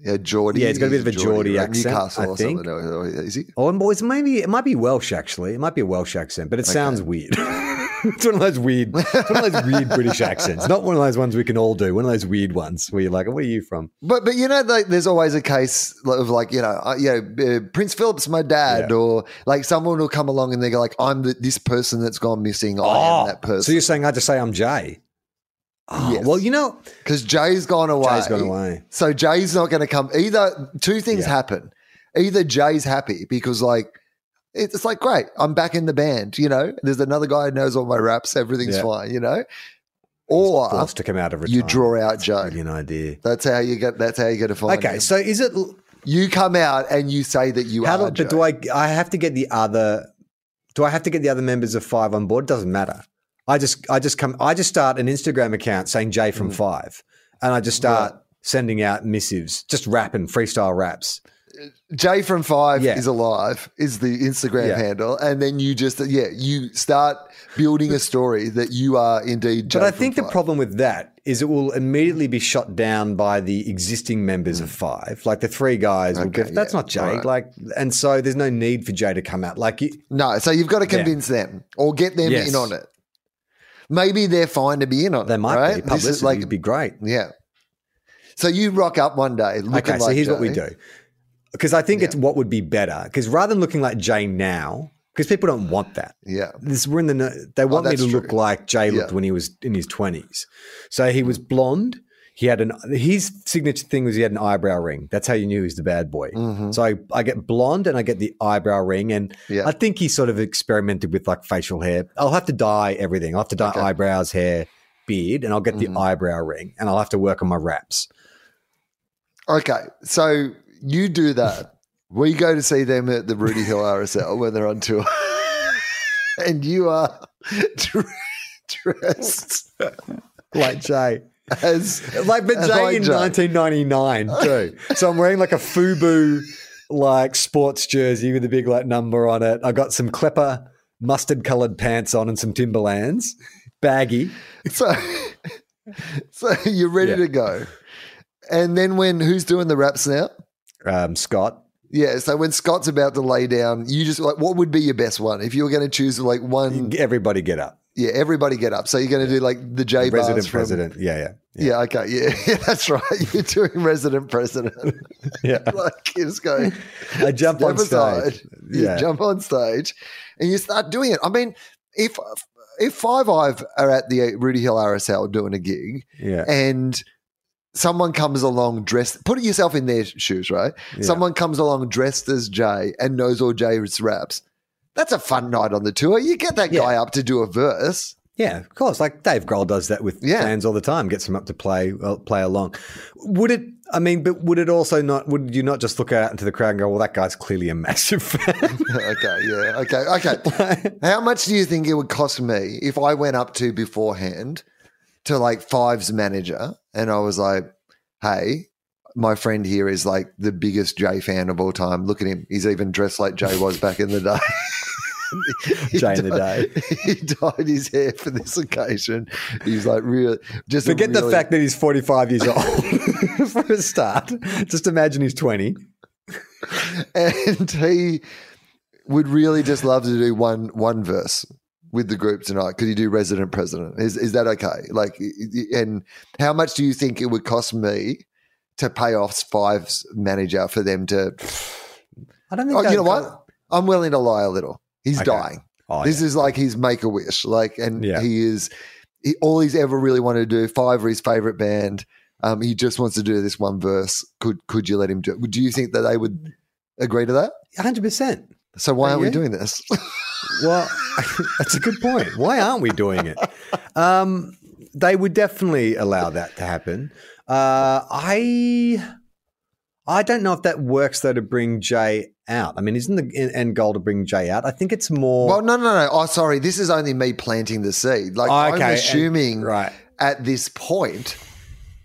Yeah, Geordie. Yeah, he's got a bit of a Geordie right? accent, Newcastle I or think. Or- Is he? Oh, and boys, maybe it might be Welsh actually. It might be a Welsh accent, but it sounds weird. it's one of those weird, it's one of those weird British accents. Not one of those ones we can all do. One of those weird ones where you're like, "Where are you from?" But but you know, like, there's always a case of like you know, uh, you know, uh, Prince Philip's my dad, Yeah. or like someone will come along and they go like, I'm the, this person that's gone missing. I am that Oh, So you're saying I just say I'm Jay? Oh, Yes. Well, you know, because Jay's gone away. Jay's gone away. So Jay's not going to come. Either two things Yeah. happen. Either Jay's happy because like. It's like great. I'm back in the band. You know, there's another guy who knows all my raps. Everything's Yeah. fine. You know, or forced to come out of you draw out Joe. Brilliant idea. That's how you get. That's how you get to find. Okay, him. so is it? you come out and you say that you How are. do, but do I? I have to get the other. Do I have to get the other members of Five on board? Doesn't matter. I just, I just come. I just start an Instagram account saying Jay from Mm. Five, and I just start sending out missives, just rapping freestyle raps. Jay from Five Yeah. is alive is the Instagram Yeah. handle, and then you just yeah you start building a story that you are indeed. Jay But I think the Five. problem with that is it will immediately be shot down by the existing members of Five. Like the three guys will Mm. Go, that's yeah, not Jay. alright. Like, and so there's no need for Jay to come out. Like, you, no, so you've got to convince them or get them Yes. in on it. Maybe they're fine to be in on they might right? be. This Publicity is like would be great. yeah. So you rock up one day looking Okay, like so here's what we do. Because I think it's what would be better. Because rather than looking like Jay now, because people don't want that. Yeah, This we're in the they want oh, me Oh, that's to look like Jay looked Yeah. when he was in his twenties. So he was mm. blonde. He had an his signature thing was he had an eyebrow ring. That's how you knew he was the bad boy. So I, I get blonde and I get the eyebrow ring, and Mm-hmm. Yeah. I think he sort of experimented with like facial hair. I'll have to dye everything. I'll have to dye eyebrows, hair, beard, and I'll get Mm-hmm. the eyebrow ring, and I'll have to work on my raps. Okay, so you do that. we go to see them at the Rooty Hill RSL when they're on tour, and you are dressed Like Jay. As like but as Jay like in 1999 too. so I'm wearing like a FUBU like sports jersey with a big like number on it. I got some Klepper mustard colored pants on and some Timberlands, baggy. So, so you're ready Yeah. to go, and then when who's doing the raps now? Um, Scott. Yeah, so when Scott's about to lay down, you just like what would be your best one if you were going to choose like one? Everybody get up. Yeah, everybody get up. So you're going to do like the J Resident from- president. Yeah, yeah. Yeah, okay, yeah, yeah, that's right. You're doing resident president. Yeah. like you just go. I jump on aside, stage. You Yeah. jump on stage, and you start doing it. I mean, if if Five Ive are at the uh, Rooty Hill RSL doing a gig, Yeah. and someone comes along dressed put yourself in their shoes right someone comes along dressed as jay and knows all jay's raps that's a fun night on the tour you get that guy up to do a verse Yeah, of course. Like Dave Grohl does that with Yeah. fans all the time. Gets them up to play well, play along. Would it? I mean, but would it also not? Would you not just look out into the crowd and go, "Well, that guy's clearly a massive fan." okay yeah okay okay how much do you think it would cost me if i went up to beforehand to like five's manager and i was like hey my friend here is like the biggest Jay fan of all time. Look at him. He's even dressed like Jay was back in the day. In the dyed- He dyed his hair for this occasion. He's like real. Just Forget the fact that he's forty-five years old for a start. Just imagine he's twenty. and he would really just love to do one one verse with the group tonight. Could you do resident president? Is is that okay? Like, and how much do you think it would cost me to pay off Five's manager for them to? I don't think. Oh, you know what? I'm willing to lie a little. He's Okay. dying. Oh, this yeah. is like his make a wish. Like, and Yeah. he is he, all he's ever really wanted to do. Five are his favorite band. Um, he just wants to do this one verse. Could could you let him do? it? Do you think that they would agree to that? hundred percent. So why aren't we doing this? Well, that's a good point. Why aren't we doing it? Um, they would definitely allow that to happen. Uh, I, I don't know if that works though to bring Jay out. I mean, isn't the end goal to bring Jay out? I think it's more. well, no, no, no. Oh, sorry. This is only me planting the seed. Like Oh, I'm okay, and- assuming right. at this point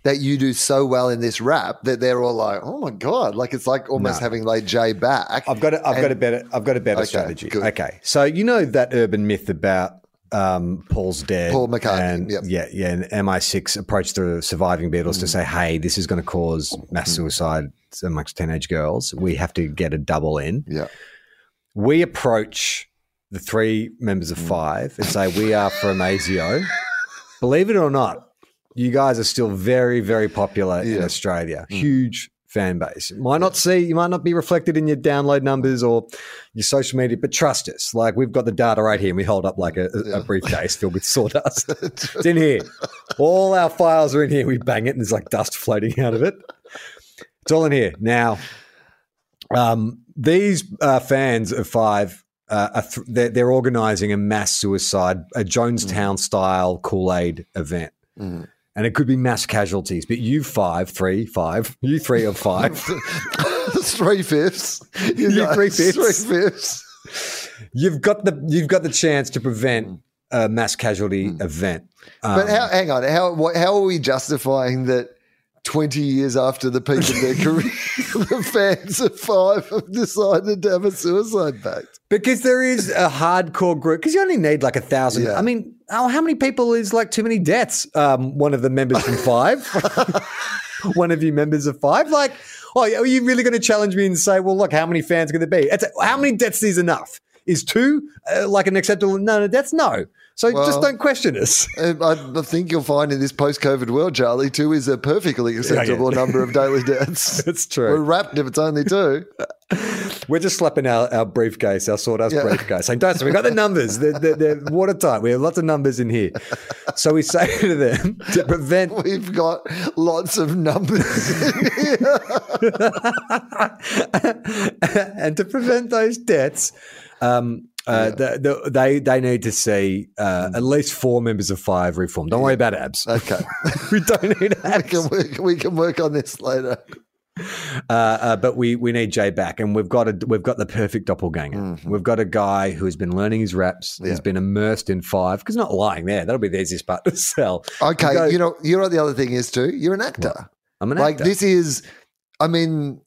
that you do so well in this rap that they're all like, "Oh my god!" Like it's like almost No. having like Jay back. I've got a, I've got a better I've got a better Okay, strategy. good. Okay, so you know that urban myth about um, Paul's dead. Paul McCartney, and yep. yeah, yeah, and MI6 approached the surviving Beatles to Mm. say, "Hey, this is going to cause mass suicide amongst teenage girls. We have to get a double in. Yeah. We approach the three members Mm. of five and say, We are from ASIO. Believe it or not, you guys are still very, very popular in Yeah. Mm. Australia. Huge fan base. Might not see, you might not be reflected in your download numbers or your social media, but trust us. Like we've got the data right here and we hold up like a, a- a briefcase filled with sawdust. it's in here. All our files are in here. We bang it and there's like dust floating out of it. It's all in here. Now, um, these uh, fans of Five, uh, are th- they're, they're organizing a mass suicide, a Jonestown style Kool Aid event. Mm. And it could be mass casualties, but you five, three, five, you three of five, three fifths. You You three-fifths. Three fifths. you've got the you've got the chance to prevent a mass casualty event. Um, But how, hang on, how how are we justifying that? Twenty years after the peak of their career, the fans of Five have decided to have a suicide pact. Because there is a hardcore group. Because you only need like a thousand. Yeah. I mean, oh, how many people is like too many deaths? Um, one of the members from Five, one of you members of Five. Like, oh, are you really going to challenge me and say, well, look, how many fans are going to be? It's how many deaths is enough? Is two uh, like an acceptable number of deaths? No. So just don't question us. I, think you'll find in this post-COVID world, Charlie, two is a perfectly acceptable number of daily deaths. It's true. We're wrapped if it's only two. We're just slapping our, our briefcase, our sawdust Yeah. briefcase, saying, "Don't we got the numbers? They're, they're, they're watertight. We have lots of numbers in here." So we say to them to prevent We've got lots of numbers. and to prevent those deaths, um, uh, the, the, they they need to see uh, at least four members of five reform. Don't worry about abs. okay, we don't need we abs. can work. We can work on this later. Uh, uh, but we we need Jay back, and we've got a we've got the perfect doppelganger. We've got a guy who has been learning his raps. He's Mm-hmm. Yeah. been immersed in five because not lying there. That'll be the easiest part to sell. Okay, Go- you know, you know what the other thing is too. You're an actor. I'm an like actor. this is, I mean,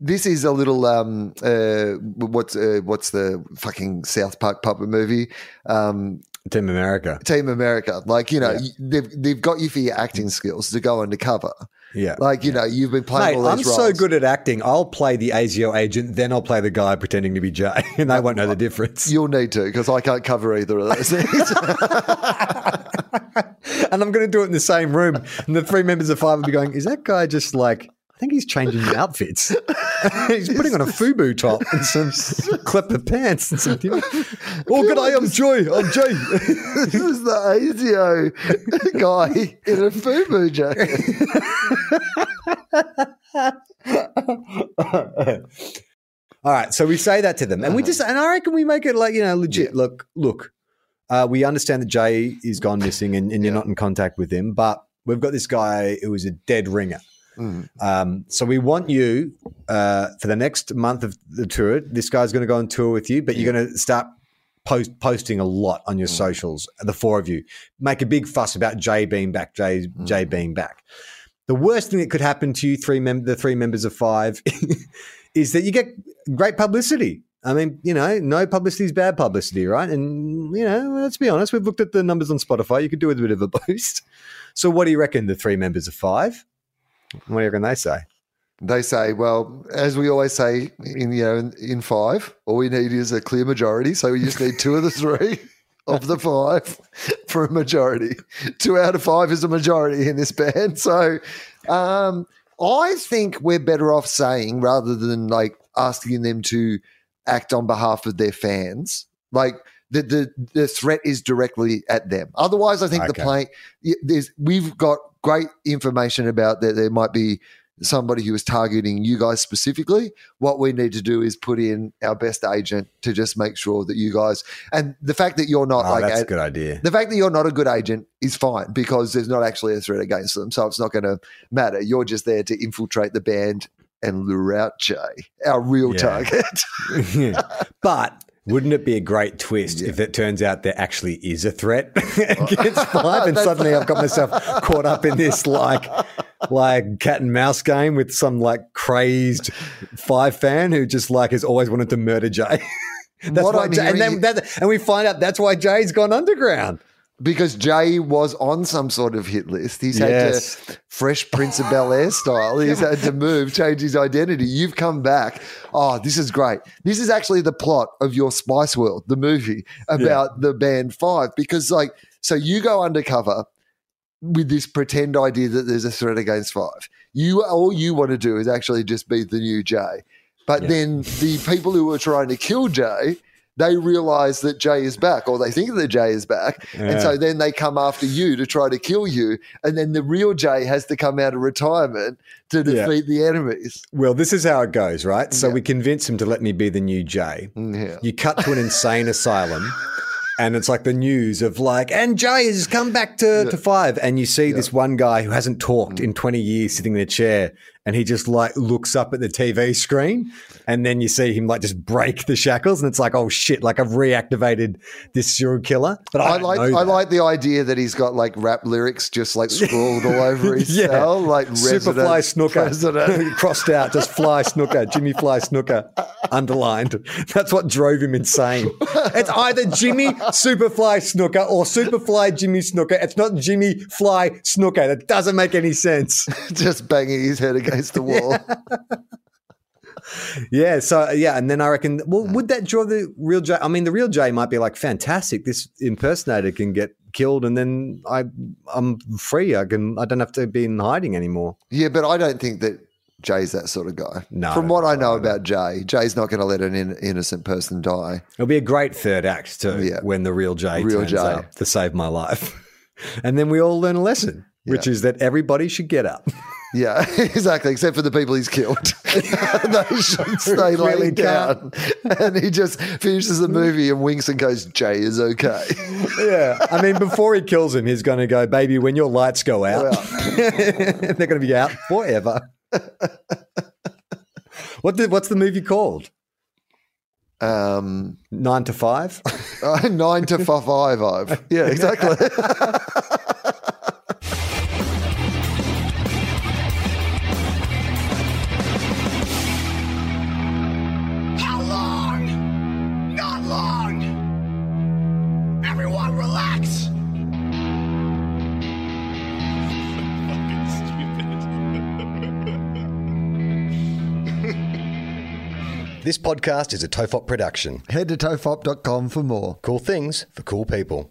this is a little um uh what's uh, what's the fucking South Park puppet movie um Team America. Team America like you know Yeah. they've they've got you for your acting skills to go undercover Yeah. like you know you've been playing Mate, all I'm these so good at acting. I'll play the ASIO agent, then I'll play the guy pretending to be Jay, and they won't know the difference. You'll need to because I can't cover either of those things. and I'm going to do it in the same room. And the three members of five will be going, Is that guy just like, think he's changing his outfits. he's putting on a FUBU top and some clipper pants and some. Oh, good day, I'm Joy. I'm Jay. this is the ASIO guy in a FUBU jacket. All right, so we say that to them, and we just, and I reckon we make it like you know legit. Look, look, uh, we understand that Jay is gone missing, and, and you're not in contact with him, but we've got this guy who is a dead ringer. Um, so we want you uh, for the next month of the tour. This guy's going to go on tour with you, but you're going to start post posting a lot on your socials. The four of you make a big fuss about Jay being back. Jay Jay being back. The worst thing that could happen to you, three mem- the three members of five, is that you get great publicity. I mean, you know, no publicity is bad publicity, right? And you know, let's be honest, we've looked at the numbers on Spotify. You could do with a bit of a boost. So, what do you reckon? The three members of five. What do you reckon they say? They say, well, as we always say in you know in, in five, all we need is a clear majority. So we just need two of the three of the five for a majority. Two out of five is a majority in this band. So um, I think we're better off saying rather than like asking them to act on behalf of their fans, like. The, the, the threat is directly at them. Otherwise, I think the Okay. play y- there's we've got great information about that there might be somebody who is targeting you guys specifically. What we need to do is put in our best agent to just make sure that you guys and the fact that you're not Oh, like that's a- a good idea. the fact that you're not a good agent is fine because there's not actually a threat against them, so it's not going to matter. You're just there to infiltrate the band and lure out Jay, our real Yeah. target. but wouldn't it be a great twist if it turns out there actually is a threat against five, and suddenly I've got myself caught up in this like like cat and mouse game with some like crazed five fan who just like has always wanted to murder Jay. That's What why, Jay, and then that, and we find out that's why Jay's gone underground. Because Jay was on some sort of hit list. He's Yes. had to Fresh Prince of Bel Air style. He's had to move, change his identity. You've come back. Oh, this is great. This is actually the plot of your Spice World, the movie about the band Five, because like, so you go undercover with this pretend idea that there's a threat against Five. You all you want to do is actually just be the new Jay. But then the people who were trying to kill Jay, they realize that Jay is back, or they think that Jay is back. And so then they come after you to try to kill you. And then the real Jay has to come out of retirement to Yeah. defeat the enemies. Well, this is how it goes, right? So Yeah. we convince him to let me be the new Jay. Mm, yeah. You cut to an insane asylum, and it's like the news of like, and Jay has come back to, to five. And you see this one guy who hasn't talked in 20 years sitting in a chair, and he just like looks up at the TV screen, and then you see him like just break the shackles, and it's like, oh shit, like I've reactivated this serial killer. But I, I like I like the idea that he's got like rap lyrics just like scrawled all over his Yeah. cell, like Superfly Snuka. Crossed out, just Fly Snuka, Jimmy Fly Snuka, underlined. That's what drove him insane. It's either Jimmy Superfly Snuka or Superfly Jimmy Snuka. It's not Jimmy Fly Snuka. That doesn't make any sense. just banging his head against the wall. Yeah, so yeah, and then I reckon, well, would that draw the real J? I mean, the real J might be like, fantastic. This impersonator can get killed, and then I, I'm free. I can, I don't have to be in hiding anymore. Yeah, but I don't think that Jay's that sort of guy. No, From what I know about Jay, Jay's not going to let an in- innocent person die. It'll be a great third act too, Yeah. when the real Jay Real turns Jay. up to save my life, and then we all learn a lesson, which is that everybody should get up. Yeah, exactly. Except for the people he's killed, they should stay Really laying down. And he just finishes the movie and winks and goes, "Jay is okay." yeah, I mean, before he kills him, he's going to go, "Baby, when your lights go out, they're going to be out forever." what did, what's the movie called? Um, Nine to Five. uh, nine to five, five. Yeah, exactly. This podcast is a TOFOP production. Head to tofop.com for more. Cool things for cool people.